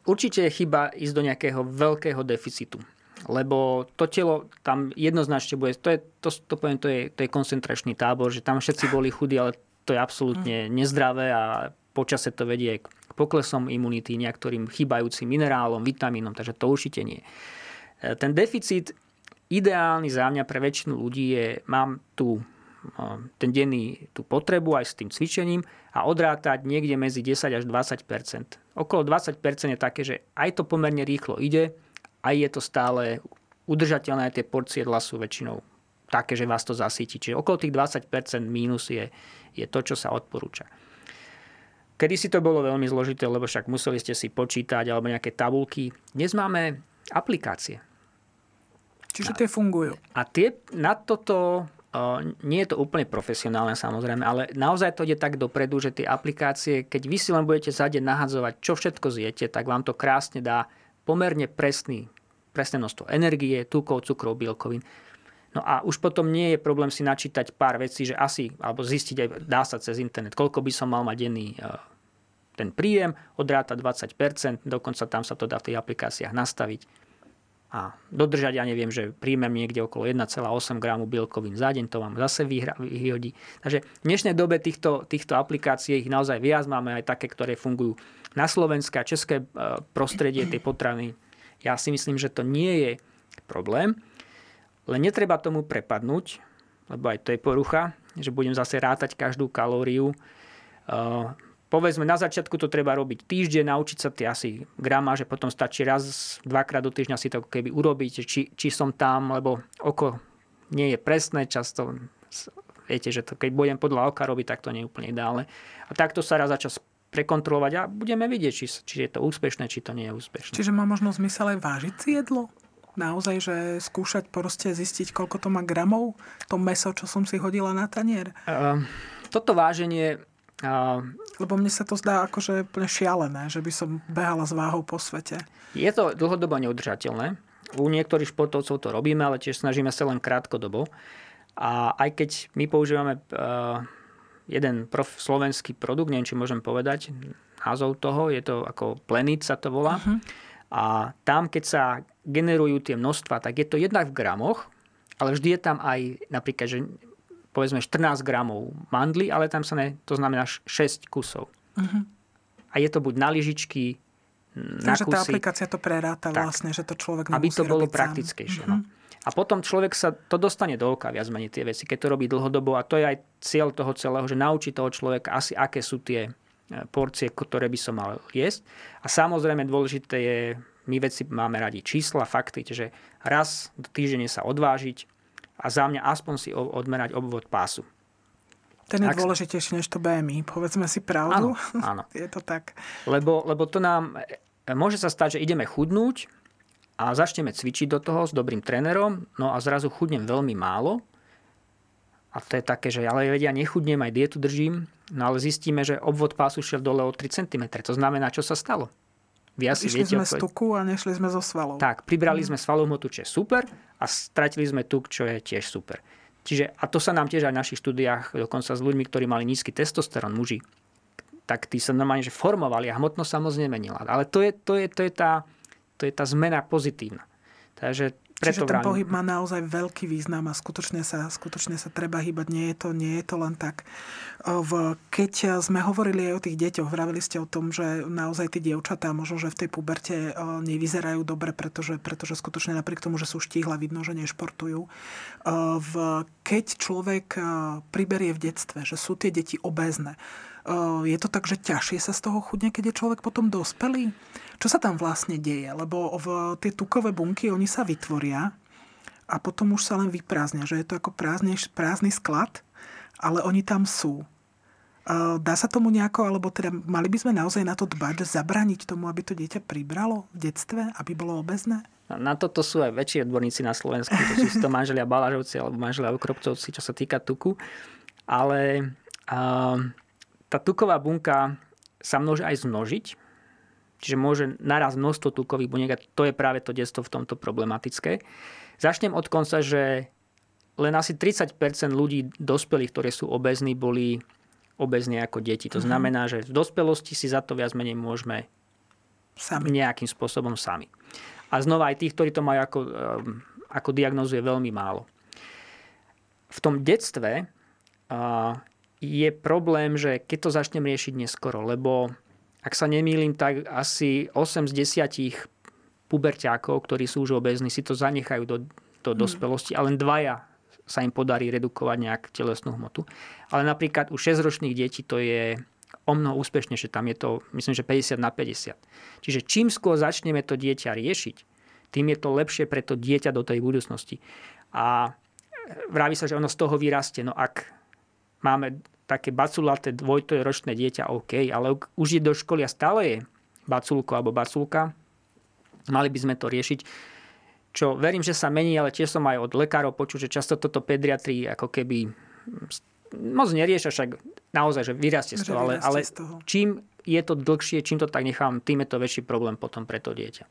Určite je chyba ísť do nejakého veľkého deficitu. Lebo to telo tam jednoznačne bude, to je, to, to poviem, to je, to je koncentračný tábor, že tam všetci boli chudí, ale to je absolútne mm. nezdravé a počase to vedie k poklesom imunity, nejaktorým chýbajúcim minerálom, vitamínom, takže to určite nie. E, ten deficit ideálny za mňa pre väčšinu ľudí je, mám tu ten denný tú potrebu aj s tým cvičením a odrátať niekde medzi 10 až 20% Okolo 20% je také, že aj to pomerne rýchlo ide, aj je to stále udržateľné, tie porcie jedla sú väčšinou také, že vás to zasíti. Čiže okolo tých 20% mínus je, je to, čo sa odporúča. Kedy si to bolo veľmi zložité, lebo však museli ste si počítať alebo nejaké tabulky. Dnes máme aplikácie. Čiže tie fungujú. A tie, na toto nie je to úplne profesionálne samozrejme, ale naozaj to ide tak dopredu, že tie aplikácie, keď vy si len budete za deň nahadzovať, čo všetko zjete, tak vám to krásne dá pomerne presný, presné množstvo energie, tukov, cukrov, bielkovín. No a už potom nie je problém si načítať pár vecí, že asi, alebo zistiť aj, dá sa cez internet, koľko by som mal mať denný e, ten príjem, odráta 20%, dokonca tam sa to dá v tých aplikáciách nastaviť a dodržať, ja neviem, že príjmem niekde okolo 1,8 gramu bielkovín za deň, to vám zase vyhodí. Takže v dnešnej dobe týchto, týchto aplikácií ich naozaj viac, máme aj také, ktoré fungujú na slovenské a české e, prostredie tej potravy. Ja si myslím, že to nie je problém, len netreba tomu prepadnúť, lebo aj to je porucha, že budem zase rátať každú kalóriu e, povedzme, na začiatku to treba robiť týždeň, naučiť sa tie asi že potom stačí raz, dvakrát do týždňa si to keby urobiť, či, či som tam, lebo oko nie je presné, často viete, že to, keď budem podľa oka robiť, tak to nie je úplne ideálne. A takto sa raz za čas prekontrolovať a budeme vidieť, či, či je to úspešné, či to nie je úspešné. Čiže má možno zmysel aj vážiť si jedlo? Naozaj, že skúšať proste zistiť, koľko to má gramov, to meso, čo som si hodila na tanier? Uh, toto váženie lebo mne sa to zdá akože úplne šialené, že by som behala s váhou po svete. Je to dlhodobo neudržateľné. U niektorých športovcov to robíme, ale tiež snažíme sa len krátkodobo. A aj keď my používame uh, jeden prof, slovenský produkt, neviem, či môžem povedať názov toho, je to ako plenit sa to volá. Uh-huh. A tam, keď sa generujú tie množstva, tak je to jednak v gramoch, ale vždy je tam aj napríklad, že povedzme 14 gramov mandly, ale tam sa ne, to znamená 6 kusov. Uh-huh. A je to buď na lyžičky, na Takže kusy. tá aplikácia to preráta tak, vlastne, že to človek Aby to bolo praktickejšie. Uh-huh. No. A potom človek sa to dostane do oka viac menej tie veci, keď to robí dlhodobo. A to je aj cieľ toho celého, že naučí toho človeka asi, aké sú tie e, porcie, ktoré by som mal jesť. A samozrejme dôležité je, my veci máme radi čísla, fakty, že raz do týždene sa odvážiť, a za mňa aspoň si odmerať obvod pásu. Ten je Ak dôležitejší než to BMI, povedzme si pravdu. Áno, áno. je to tak. Lebo, lebo to nám, môže sa stať, že ideme chudnúť a začneme cvičiť do toho s dobrým trénerom, no a zrazu chudnem veľmi málo. A to je také, že ale vedia, nechudnem, aj dietu držím, no ale zistíme, že obvod pásu šiel dole o 3 cm. To znamená, čo sa stalo? Vy asi Išli viete, sme z tuku a nešli sme zo svalov. Tak, pribrali mm. sme svalovú hmotu, čo je super a stratili sme tuk, čo je tiež super. Čiže, a to sa nám tiež aj v našich štúdiách, dokonca s ľuďmi, ktorí mali nízky testosterón, muži, tak tí sa normálne že formovali a hmotnosť sa moc nemenila. Ale to je, to je, to je, tá, to je tá zmena pozitívna. Takže preto Čiže ten pohyb má naozaj veľký význam a skutočne sa, skutočne sa treba hýbať. Nie je to, nie je to len tak. V, keď sme hovorili aj o tých deťoch, vravili ste o tom, že naozaj tie dievčatá možno, že v tej puberte nevyzerajú dobre, pretože, pretože skutočne napriek tomu, že sú štíhla, vidno, že nešportujú. V, keď človek priberie v detstve, že sú tie deti obézne, je to tak, že ťažšie sa z toho chudne, keď je človek potom dospelý? Čo sa tam vlastne deje? Lebo v tie tukové bunky, oni sa vytvoria a potom už sa len vyprázdnia, že je to ako prázdny, prázdny sklad, ale oni tam sú. Dá sa tomu nejako, alebo teda mali by sme naozaj na to dbať, zabrániť tomu, aby to dieťa pribralo v detstve, aby bolo obezné? Na toto sú aj väčší odborníci na Slovensku, to sú to manželia Balažovci alebo manželia Okropcovci, čo sa týka tuku. Ale uh, tá tuková bunka sa môže aj zmnožiť, čiže môže naraz množstvo tukových buniek a to je práve to detstvo v tomto problematické. Začnem od konca, že len asi 30% ľudí dospelých, ktorí sú obezní, boli obezní ako deti. To mhm. znamená, že v dospelosti si za to viac menej môžeme sami. nejakým spôsobom sami. A znova aj tých, ktorí to majú ako, ehm, ako diagnozu, je veľmi málo. V tom detstve je problém, že keď to začnem riešiť neskoro, lebo ak sa nemýlim, tak asi 8 z 10 puberťákov, ktorí sú už obezní, si to zanechajú do, do mm. dospelosti a len dvaja sa im podarí redukovať nejak telesnú hmotu. Ale napríklad u 6-ročných detí to je o mnoho úspešnejšie. Tam je to, myslím, že 50 na 50. Čiže čím skôr začneme to dieťa riešiť, tým je to lepšie pre to dieťa do tej budúcnosti. A vraví sa, že ono z toho vyrastie. No ak máme také baculaté dvojtojročné dieťa, OK, ale už je do školy a stále je baculko alebo baculka, mali by sme to riešiť. Čo verím, že sa mení, ale tiež som aj od lekárov počul, že často toto pediatri ako keby moc neriešia, však naozaj, že vyrastie z toho, ale, ale čím je to dlhšie, čím to tak nechám, tým je to väčší problém potom pre to dieťa.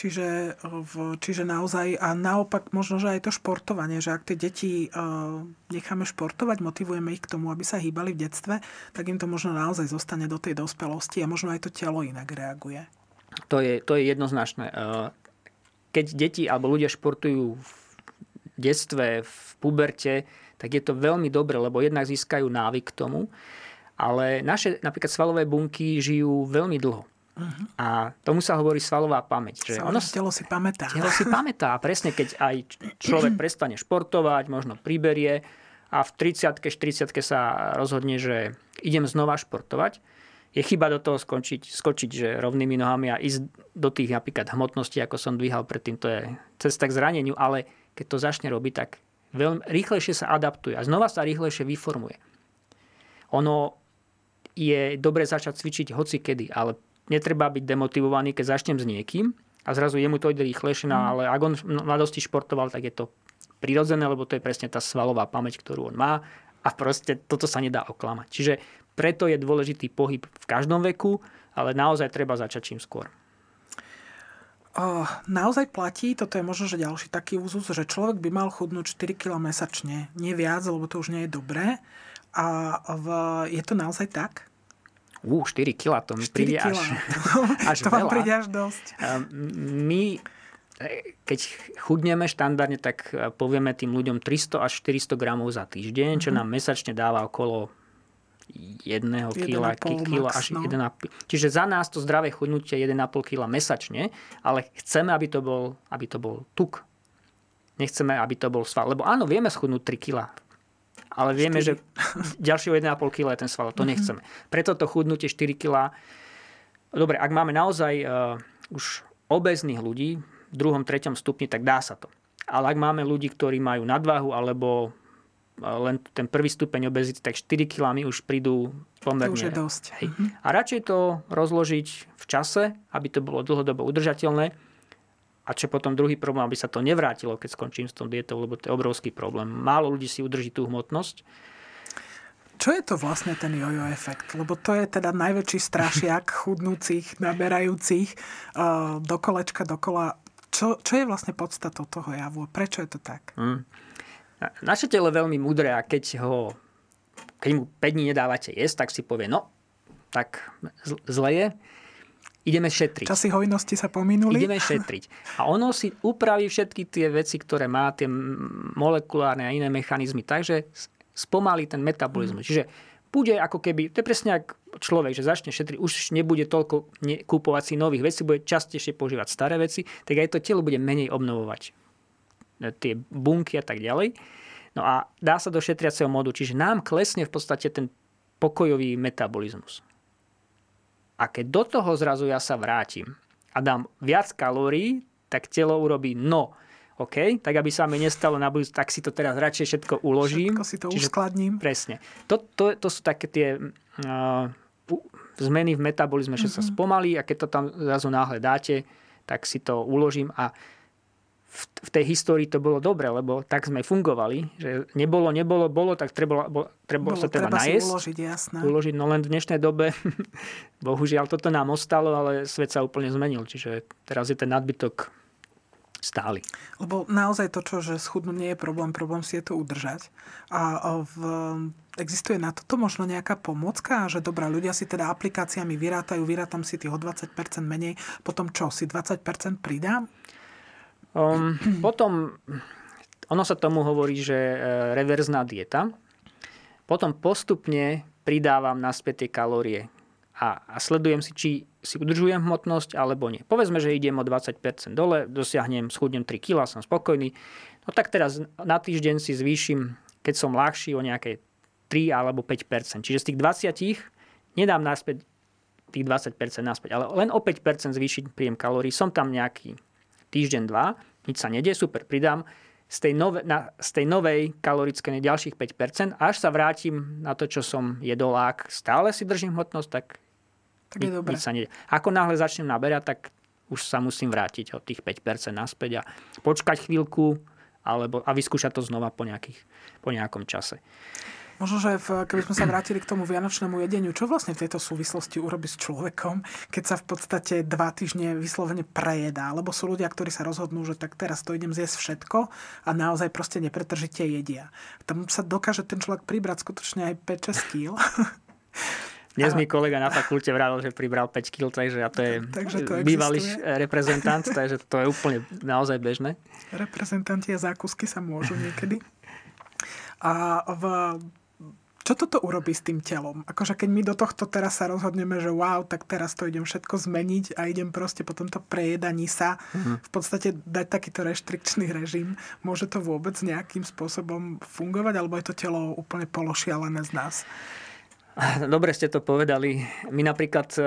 Čiže, v, čiže naozaj, a naopak možno, že aj to športovanie, že ak tie deti uh, necháme športovať, motivujeme ich k tomu, aby sa hýbali v detstve, tak im to možno naozaj zostane do tej dospelosti a možno aj to telo inak reaguje. To je, to je jednoznačné. Keď deti alebo ľudia športujú v detstve, v puberte, tak je to veľmi dobre, lebo jednak získajú návyk k tomu, ale naše napríklad svalové bunky žijú veľmi dlho. Uh-huh. A tomu sa hovorí svalová pamäť. Že ono, telo si pamätá. Telo si pamätá. Presne keď aj človek prestane športovať, možno priberie a v 30 40 sa rozhodne, že idem znova športovať, je chyba do toho skončiť, skočiť že rovnými nohami a ísť do tých napríklad hmotností, ako som dvíhal predtým, to je cesta k zraneniu, ale keď to začne robiť, tak veľmi rýchlejšie sa adaptuje a znova sa rýchlejšie vyformuje. Ono je dobre začať cvičiť hoci kedy, ale netreba byť demotivovaný, keď začnem s niekým a zrazu jemu to ide rýchlejšie, mm. ale ak on v mladosti športoval, tak je to prirodzené, lebo to je presne tá svalová pamäť, ktorú on má a proste toto sa nedá oklamať. Čiže preto je dôležitý pohyb v každom veku, ale naozaj treba začať čím skôr. Uh, naozaj platí, toto je možno, že ďalší taký úzus, že človek by mal chudnúť 4 kg mesačne. Nie viac, lebo to už nie je dobré. A v, je to naozaj tak? Ú, 4 kg, to mi príde až, až To vám príde až dosť. My, e, keď chudneme štandardne, tak e, povieme tým ľuďom 300 až 400 gramov za týždeň, čo mhm. nám mesačne dáva okolo jedného kila, kilo až no. 1,5. Čiže za nás to zdravé chudnutie je 1,5 kg mesačne, ale chceme, aby to bol, aby to bol tuk. Nechceme, aby to bol sval. Lebo áno, vieme schudnúť 3 kg. Ale vieme, 4. že ďalšieho 1,5 kg je ten sval. To mm-hmm. nechceme. Preto to chudnutie 4 kg. Dobre, ak máme naozaj uh, už obezných ľudí v druhom, treťom stupni, tak dá sa to. Ale ak máme ľudí, ktorí majú nadvahu alebo len ten prvý stupeň obezity, tak 4 kg už prídu pomerne. To už je dosť. Hej. Mhm. A radšej to rozložiť v čase, aby to bolo dlhodobo udržateľné. A čo potom druhý problém, aby sa to nevrátilo, keď skončím s tou dietou, lebo to je obrovský problém. Málo ľudí si udrží tú hmotnosť. Čo je to vlastne ten jojo efekt? Lebo to je teda najväčší strašiak chudnúcich, naberajúcich uh, do kolečka, dokola. Čo, čo je vlastne podstatou toho javu? Prečo je to tak? Mm. Naše telo je veľmi mudré a keď ho keď mu 5 dní nedávate jesť, tak si povie, no, tak zle je, ideme šetriť. Časy hojnosti sa pominuli. Ideme šetriť. A ono si upraví všetky tie veci, ktoré má, tie molekulárne a iné mechanizmy, takže spomalí ten metabolizmus. Mm. Čiže bude ako keby, to je presne ako človek, že začne šetriť, už nebude toľko kúpovať si nových vecí, bude častejšie používať staré veci, tak aj to telo bude menej obnovovať tie bunky a tak ďalej. No a dá sa do šetriaceho modu, čiže nám klesne v podstate ten pokojový metabolizmus. A keď do toho zrazu ja sa vrátim a dám viac kalórií, tak telo urobí no. OK, tak aby sa mi nestalo na budúce, tak si to teraz radšej všetko uložím. Všetko si to Čiže, uskladním. Presne. To, to, to sú také tie uh, zmeny v metabolizme, že mm-hmm. sa mhm. spomalí a keď to tam zrazu náhle dáte, tak si to uložím a v, v tej histórii to bolo dobre, lebo tak sme fungovali, že nebolo, nebolo, bolo, tak treba, bolo, treba, bolo, sa treba, treba najesť. uložiť, jasné. Uložiť, no len v dnešnej dobe, bohužiaľ, toto nám ostalo, ale svet sa úplne zmenil, čiže teraz je ten nadbytok stály. Lebo naozaj to, čo, že schudnúť nie je problém, problém si je to udržať. A v, existuje na toto možno nejaká pomocka, že dobrá, ľudia si teda aplikáciami vyrátajú, vyrátam si tých o 20% menej, potom čo, si 20% pridám? Um, potom, ono sa tomu hovorí, že e, reverzná dieta. Potom postupne pridávam naspäť tie kalórie a, a sledujem si, či si udržujem hmotnosť alebo nie. Povedzme, že idem o 20% dole, dosiahnem, schudnem 3 kg, som spokojný. No tak teraz na týždeň si zvýšim, keď som ľahší, o nejaké 3 alebo 5%. Čiže z tých 20 nedám naspäť tých 20% naspäť, ale len o 5% zvýšiť príjem kalórií. Som tam nejaký týždeň, dva, nič sa nedie, super, pridám z tej, nove, na, z tej novej kalorické ďalších 5%, až sa vrátim na to, čo som jedol, ak stále si držím hmotnosť, tak, tak nič, nič sa nedie. Ako náhle začnem naberať, tak už sa musím vrátiť od tých 5% naspäť a počkať chvíľku alebo, a vyskúšať to znova po, nejakých, po nejakom čase. Možno, že v, keby sme sa vrátili k tomu vianočnému jedeniu, čo vlastne v tejto súvislosti urobi s človekom, keď sa v podstate dva týždne vyslovene prejedá? Lebo sú ľudia, ktorí sa rozhodnú, že tak teraz to idem zjesť všetko a naozaj proste nepretržite jedia. Tam sa dokáže ten človek pribrať skutočne aj 5-6 kg. Dnes mi kolega na fakulte vravil, že pribral 5 kg, takže a to je takže to bývalý reprezentant, takže to je úplne naozaj bežné. Reprezentanti a zákusky sa môžu niekedy. A v čo toto urobí s tým telom? Akože keď my do tohto teraz sa rozhodneme, že wow, tak teraz to idem všetko zmeniť a idem proste po tomto prejedaní sa mm-hmm. v podstate dať takýto reštrikčný režim, môže to vôbec nejakým spôsobom fungovať, alebo je to telo úplne pološialené z nás? Dobre ste to povedali. My napríklad e,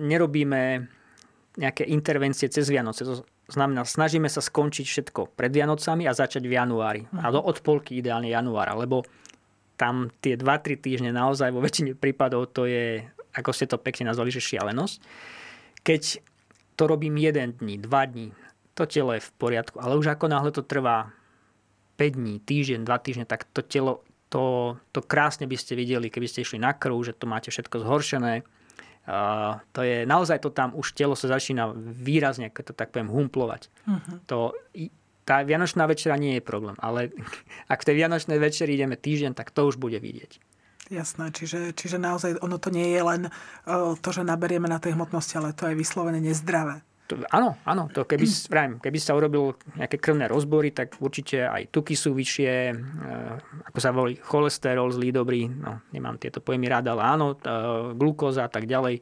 nerobíme nejaké intervencie cez Vianoce. To znamená, snažíme sa skončiť všetko pred Vianocami a začať v januári. Mm-hmm. A do odpolky ideálne januára, lebo tam tie 2-3 týždne naozaj vo väčšine prípadov to je, ako ste to pekne nazvali, že šialenosť. Keď to robím jeden dní, dva dní, to telo je v poriadku, ale už ako náhle to trvá 5 dní, týždeň, 2 týždne, tak to telo, to, to krásne by ste videli, keby ste išli na krv, že to máte všetko zhoršené. Uh, to je, naozaj to tam už telo sa začína výrazne, keď to tak poviem, humplovať. Uh-huh. To tá Vianočná večera nie je problém, ale ak v tej Vianočnej večeri ideme týždeň, tak to už bude vidieť. Jasné, čiže, čiže naozaj ono to nie je len uh, to, že naberieme na tej hmotnosti, ale to je vyslovene nezdravé. To, áno, áno, to keby, vrajím, keby sa urobil nejaké krvné rozbory, tak určite aj tuky sú vyššie, uh, ako sa volí, cholesterol zlý, dobrý, no, nemám tieto pojmy rád, ale áno, uh, glukóza a tak ďalej.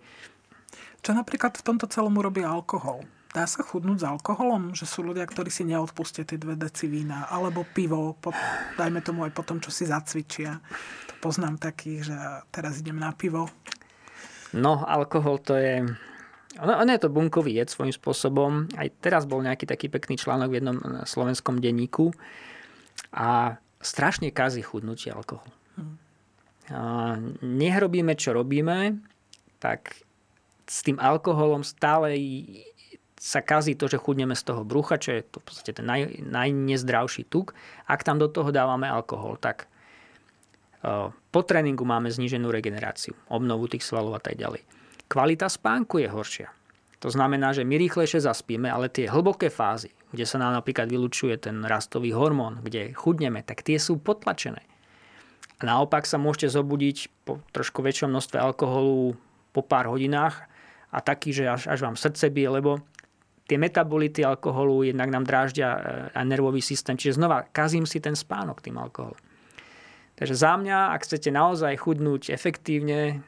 Čo napríklad v tomto celom urobí alkohol? Dá sa chudnúť s alkoholom? Že sú ľudia, ktorí si neodpustia tie dve deci vína. Alebo pivo, po, dajme tomu aj po tom, čo si zacvičia. To poznám takých, že teraz idem na pivo. No, alkohol to je... Ono, ono je to bunkový jed svojím spôsobom. Aj teraz bol nejaký taký pekný článok v jednom slovenskom denníku. A strašne kazí chudnutie alkohol. Hmm. A nech robíme, čo robíme, tak s tým alkoholom stále sa kazí to, že chudneme z toho brucha, čo je to v podstate ten naj, najnezdravší tuk. Ak tam do toho dávame alkohol, tak uh, po tréningu máme zníženú regeneráciu, obnovu tých svalov a tak ďalej. Kvalita spánku je horšia. To znamená, že my rýchlejšie zaspíme, ale tie hlboké fázy, kde sa nám napríklad vylučuje ten rastový hormón, kde chudneme, tak tie sú potlačené. A naopak sa môžete zobudiť po trošku väčšom množstve alkoholu po pár hodinách a taký, že až, až vám srdce bije, lebo tie metabolity alkoholu jednak nám dráždia e, a nervový systém. Čiže znova, kazím si ten spánok tým alkoholom. Takže za mňa, ak chcete naozaj chudnúť efektívne,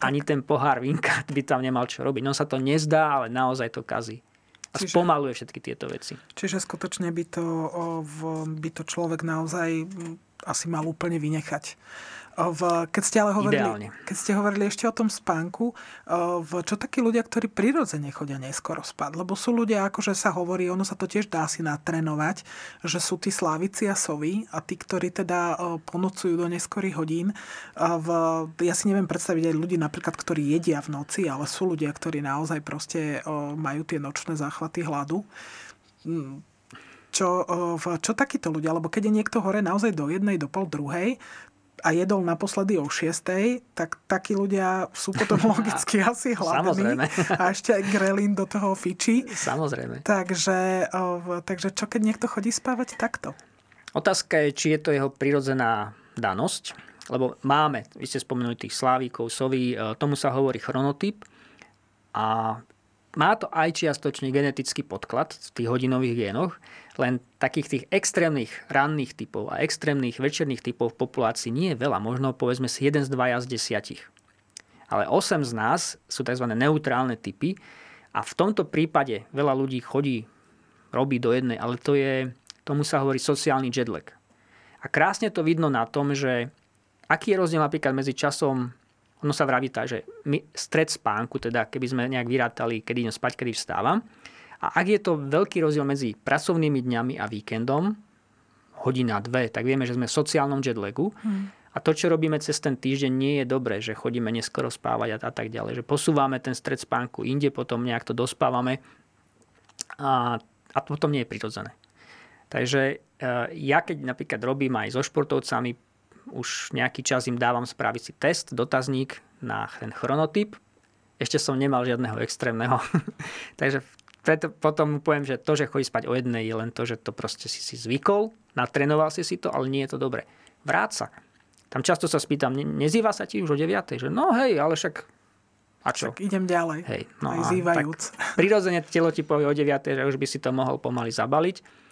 ani ten pohár vinka by tam nemal čo robiť. No sa to nezdá, ale naozaj to kazí. A čiže, spomaluje všetky tieto veci. Čiže skutočne by to, by to človek naozaj asi mal úplne vynechať. V, keď, ste ale hovorili, keď ste hovorili ešte o tom spánku, v, čo takí ľudia, ktorí prirodzene chodia neskoro spať? Lebo sú ľudia, akože sa hovorí, ono sa to tiež dá si natrenovať, že sú tí slávici a sovy a tí, ktorí teda ponocujú do neskorých hodín. V, ja si neviem predstaviť aj ľudí napríklad, ktorí jedia v noci, ale sú ľudia, ktorí naozaj proste majú tie nočné záchvaty hladu hm, čo, čo takíto ľudia, lebo keď je niekto hore naozaj do jednej, do pol druhej, a jedol naposledy o 6, tak takí ľudia sú potom logicky asi hladní. Samozrejme. A ešte aj grelín do toho fičí. Samozrejme. Takže, takže čo keď niekto chodí spávať takto? Otázka je, či je to jeho prirodzená danosť, lebo máme, vy ste spomenuli tých slávikov, soví, e, tomu sa hovorí chronotyp a má to aj čiastočný genetický podklad v tých hodinových génoch, len takých tých extrémnych ranných typov a extrémnych večerných typov v populácii nie je veľa, možno povedzme si 1 z 2 z 10. Ale 8 z nás sú tzv. neutrálne typy a v tomto prípade veľa ľudí chodí, robí do jednej, ale to je, tomu sa hovorí sociálny jetlag. A krásne to vidno na tom, že aký je rozdiel napríklad medzi časom ono sa vraví tak, že my, stred spánku, teda keby sme nejak vyrátali, kedy idem spať, kedy vstávam. A ak je to veľký rozdiel medzi pracovnými dňami a víkendom, hodina, dve, tak vieme, že sme v sociálnom jetlagu. Hmm. A to, čo robíme cez ten týždeň, nie je dobré, že chodíme neskoro spávať a, a tak ďalej. Že posúvame ten stred spánku inde, potom nejak to dospávame a, a potom nie je prirodzené. Takže e, ja keď napríklad robím aj so športovcami, už nejaký čas im dávam spraviť si test, dotazník na ten chronotyp. Ešte som nemal žiadneho extrémneho. Takže preto potom poviem, že to, že chodí spať o jednej, je len to, že to proste si si zvykol, natrenoval si si to, ale nie je to dobre. Vráť sa. Tam často sa spýtam, ne, nezýva sa ti už o 9, že no hej, ale však a čo? Tak idem ďalej. Hej, no aj zývajúc. Tak prirodzene telo ti povie o 9, že už by si to mohol pomaly zabaliť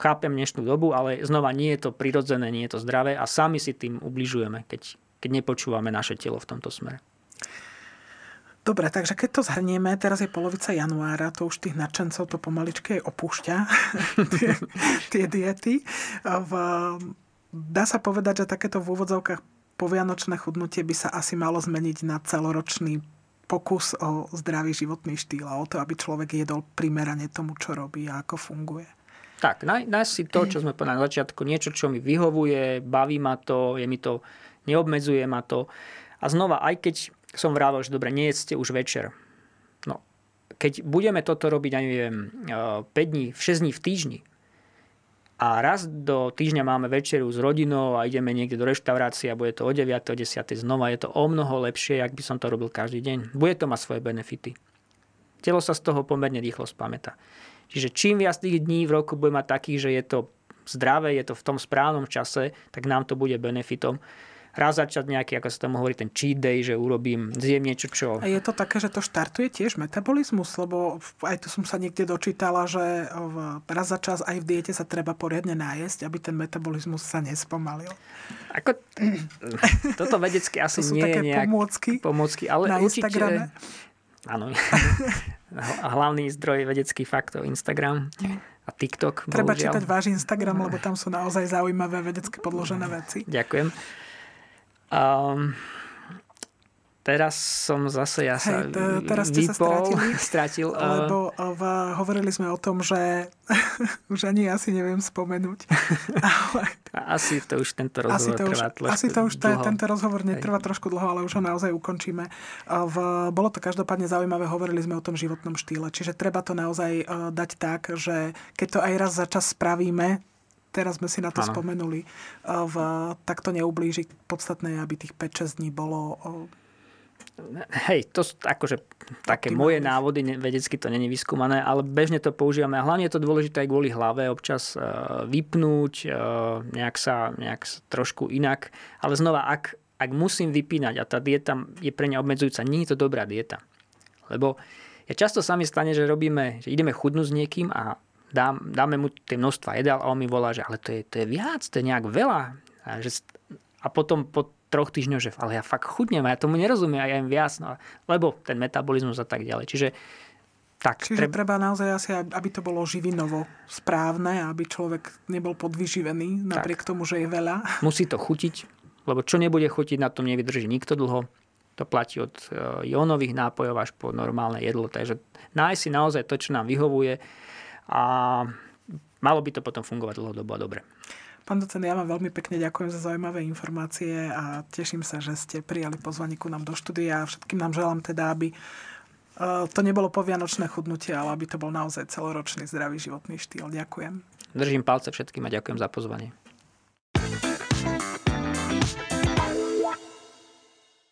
chápem dnešnú dobu, ale znova nie je to prirodzené, nie je to zdravé a sami si tým ubližujeme, keď, keď nepočúvame naše telo v tomto smere. Dobre, takže keď to zhrnieme, teraz je polovica januára, to už tých nadšencov to pomaličke opúšťa, tie, tie diety. V, dá sa povedať, že takéto v úvodzovkách povianočné chudnutie by sa asi malo zmeniť na celoročný pokus o zdravý životný štýl a o to, aby človek jedol primerane tomu, čo robí a ako funguje. Tak, nájsť si to, čo sme povedali na začiatku, niečo, čo mi vyhovuje, baví ma to, je mi to, neobmedzuje ma to. A znova, aj keď som vravel, že dobre, nejedzte už večer. No, keď budeme toto robiť, aj neviem, 5 e, dní, 6 dní v týždni, a raz do týždňa máme večeru s rodinou a ideme niekde do reštaurácie a bude to o 9. o 10. znova, je to o mnoho lepšie, ak by som to robil každý deň. Bude to mať svoje benefity. Telo sa z toho pomerne rýchlo spamätá. Čiže čím viac tých dní v roku bude mať takých, že je to zdravé, je to v tom správnom čase, tak nám to bude benefitom raz začať nejaký, ako sa tomu hovorí, ten cheat day, že urobím, zjem niečo, čo... A je to také, že to štartuje tiež metabolizmus, lebo aj tu som sa niekde dočítala, že raz za čas aj v diete sa treba poriadne nájsť, aby ten metabolizmus sa nespomalil. Ako, toto vedecky asi to nie je nejak... pomôcky, pomôcky ale na určite. Áno. Hlavný zdroj vedeckých faktov Instagram a TikTok. Treba bohužiaľ. čítať váš Instagram, lebo tam sú naozaj zaujímavé vedecky podložené veci. Ďakujem. Um, Teraz som zase ja sa Hej, to, teraz ste vypol, sa stratili, stratil. Lebo v, hovorili sme o tom, že už ani asi neviem spomenúť. Ale, asi to už tento rozhovor asi to trvá už, Asi to už dlho. tento rozhovor netrvá Hej. trošku dlho, ale už ho naozaj ukončíme. V, bolo to každopádne zaujímavé, hovorili sme o tom životnom štýle. Čiže treba to naozaj dať tak, že keď to aj raz za čas spravíme, teraz sme si na to ano. spomenuli, v, tak to neublíži. Podstatné aby tých 5-6 dní bolo Hej, to sú akože také moje návody, vedecky to není vyskúmané, ale bežne to používame a hlavne je to dôležité aj kvôli hlave, občas uh, vypnúť, uh, nejak sa nejak trošku inak, ale znova, ak, ak musím vypínať a tá dieta je pre mňa obmedzujúca, nie je to dobrá dieta. Lebo ja často sa mi stane, že robíme, že ideme chudnúť s niekým a dám, dáme mu tie množstva jedál a on mi volá, že ale to je, to je viac, to je nejak veľa. A, že, a potom po troch týždňov, že ale ja fakt chudnem a ja tomu nerozumiem a ja im viac, no, lebo ten metabolizmus a tak ďalej. Čiže Tak, Čiže treba... treba naozaj asi, aby to bolo živinovo správne, aby človek nebol podvyživený, napriek tak. tomu, že je veľa. Musí to chutiť, lebo čo nebude chutiť, na tom nevydrží nikto dlho. To platí od e, jónových nápojov až po normálne jedlo. Takže nájsť si naozaj to, čo nám vyhovuje a malo by to potom fungovať dlhodobo a dobre. Pán docent, ja vám veľmi pekne ďakujem za zaujímavé informácie a teším sa, že ste prijali pozvanie ku nám do štúdia a všetkým nám želám teda, aby Eh, to nebolo povianočné chudnutie, ale aby to bol naozaj celoročný zdravý životný štýl. Ďakujem. Držím palce všetkým a ďakujem za pozvanie.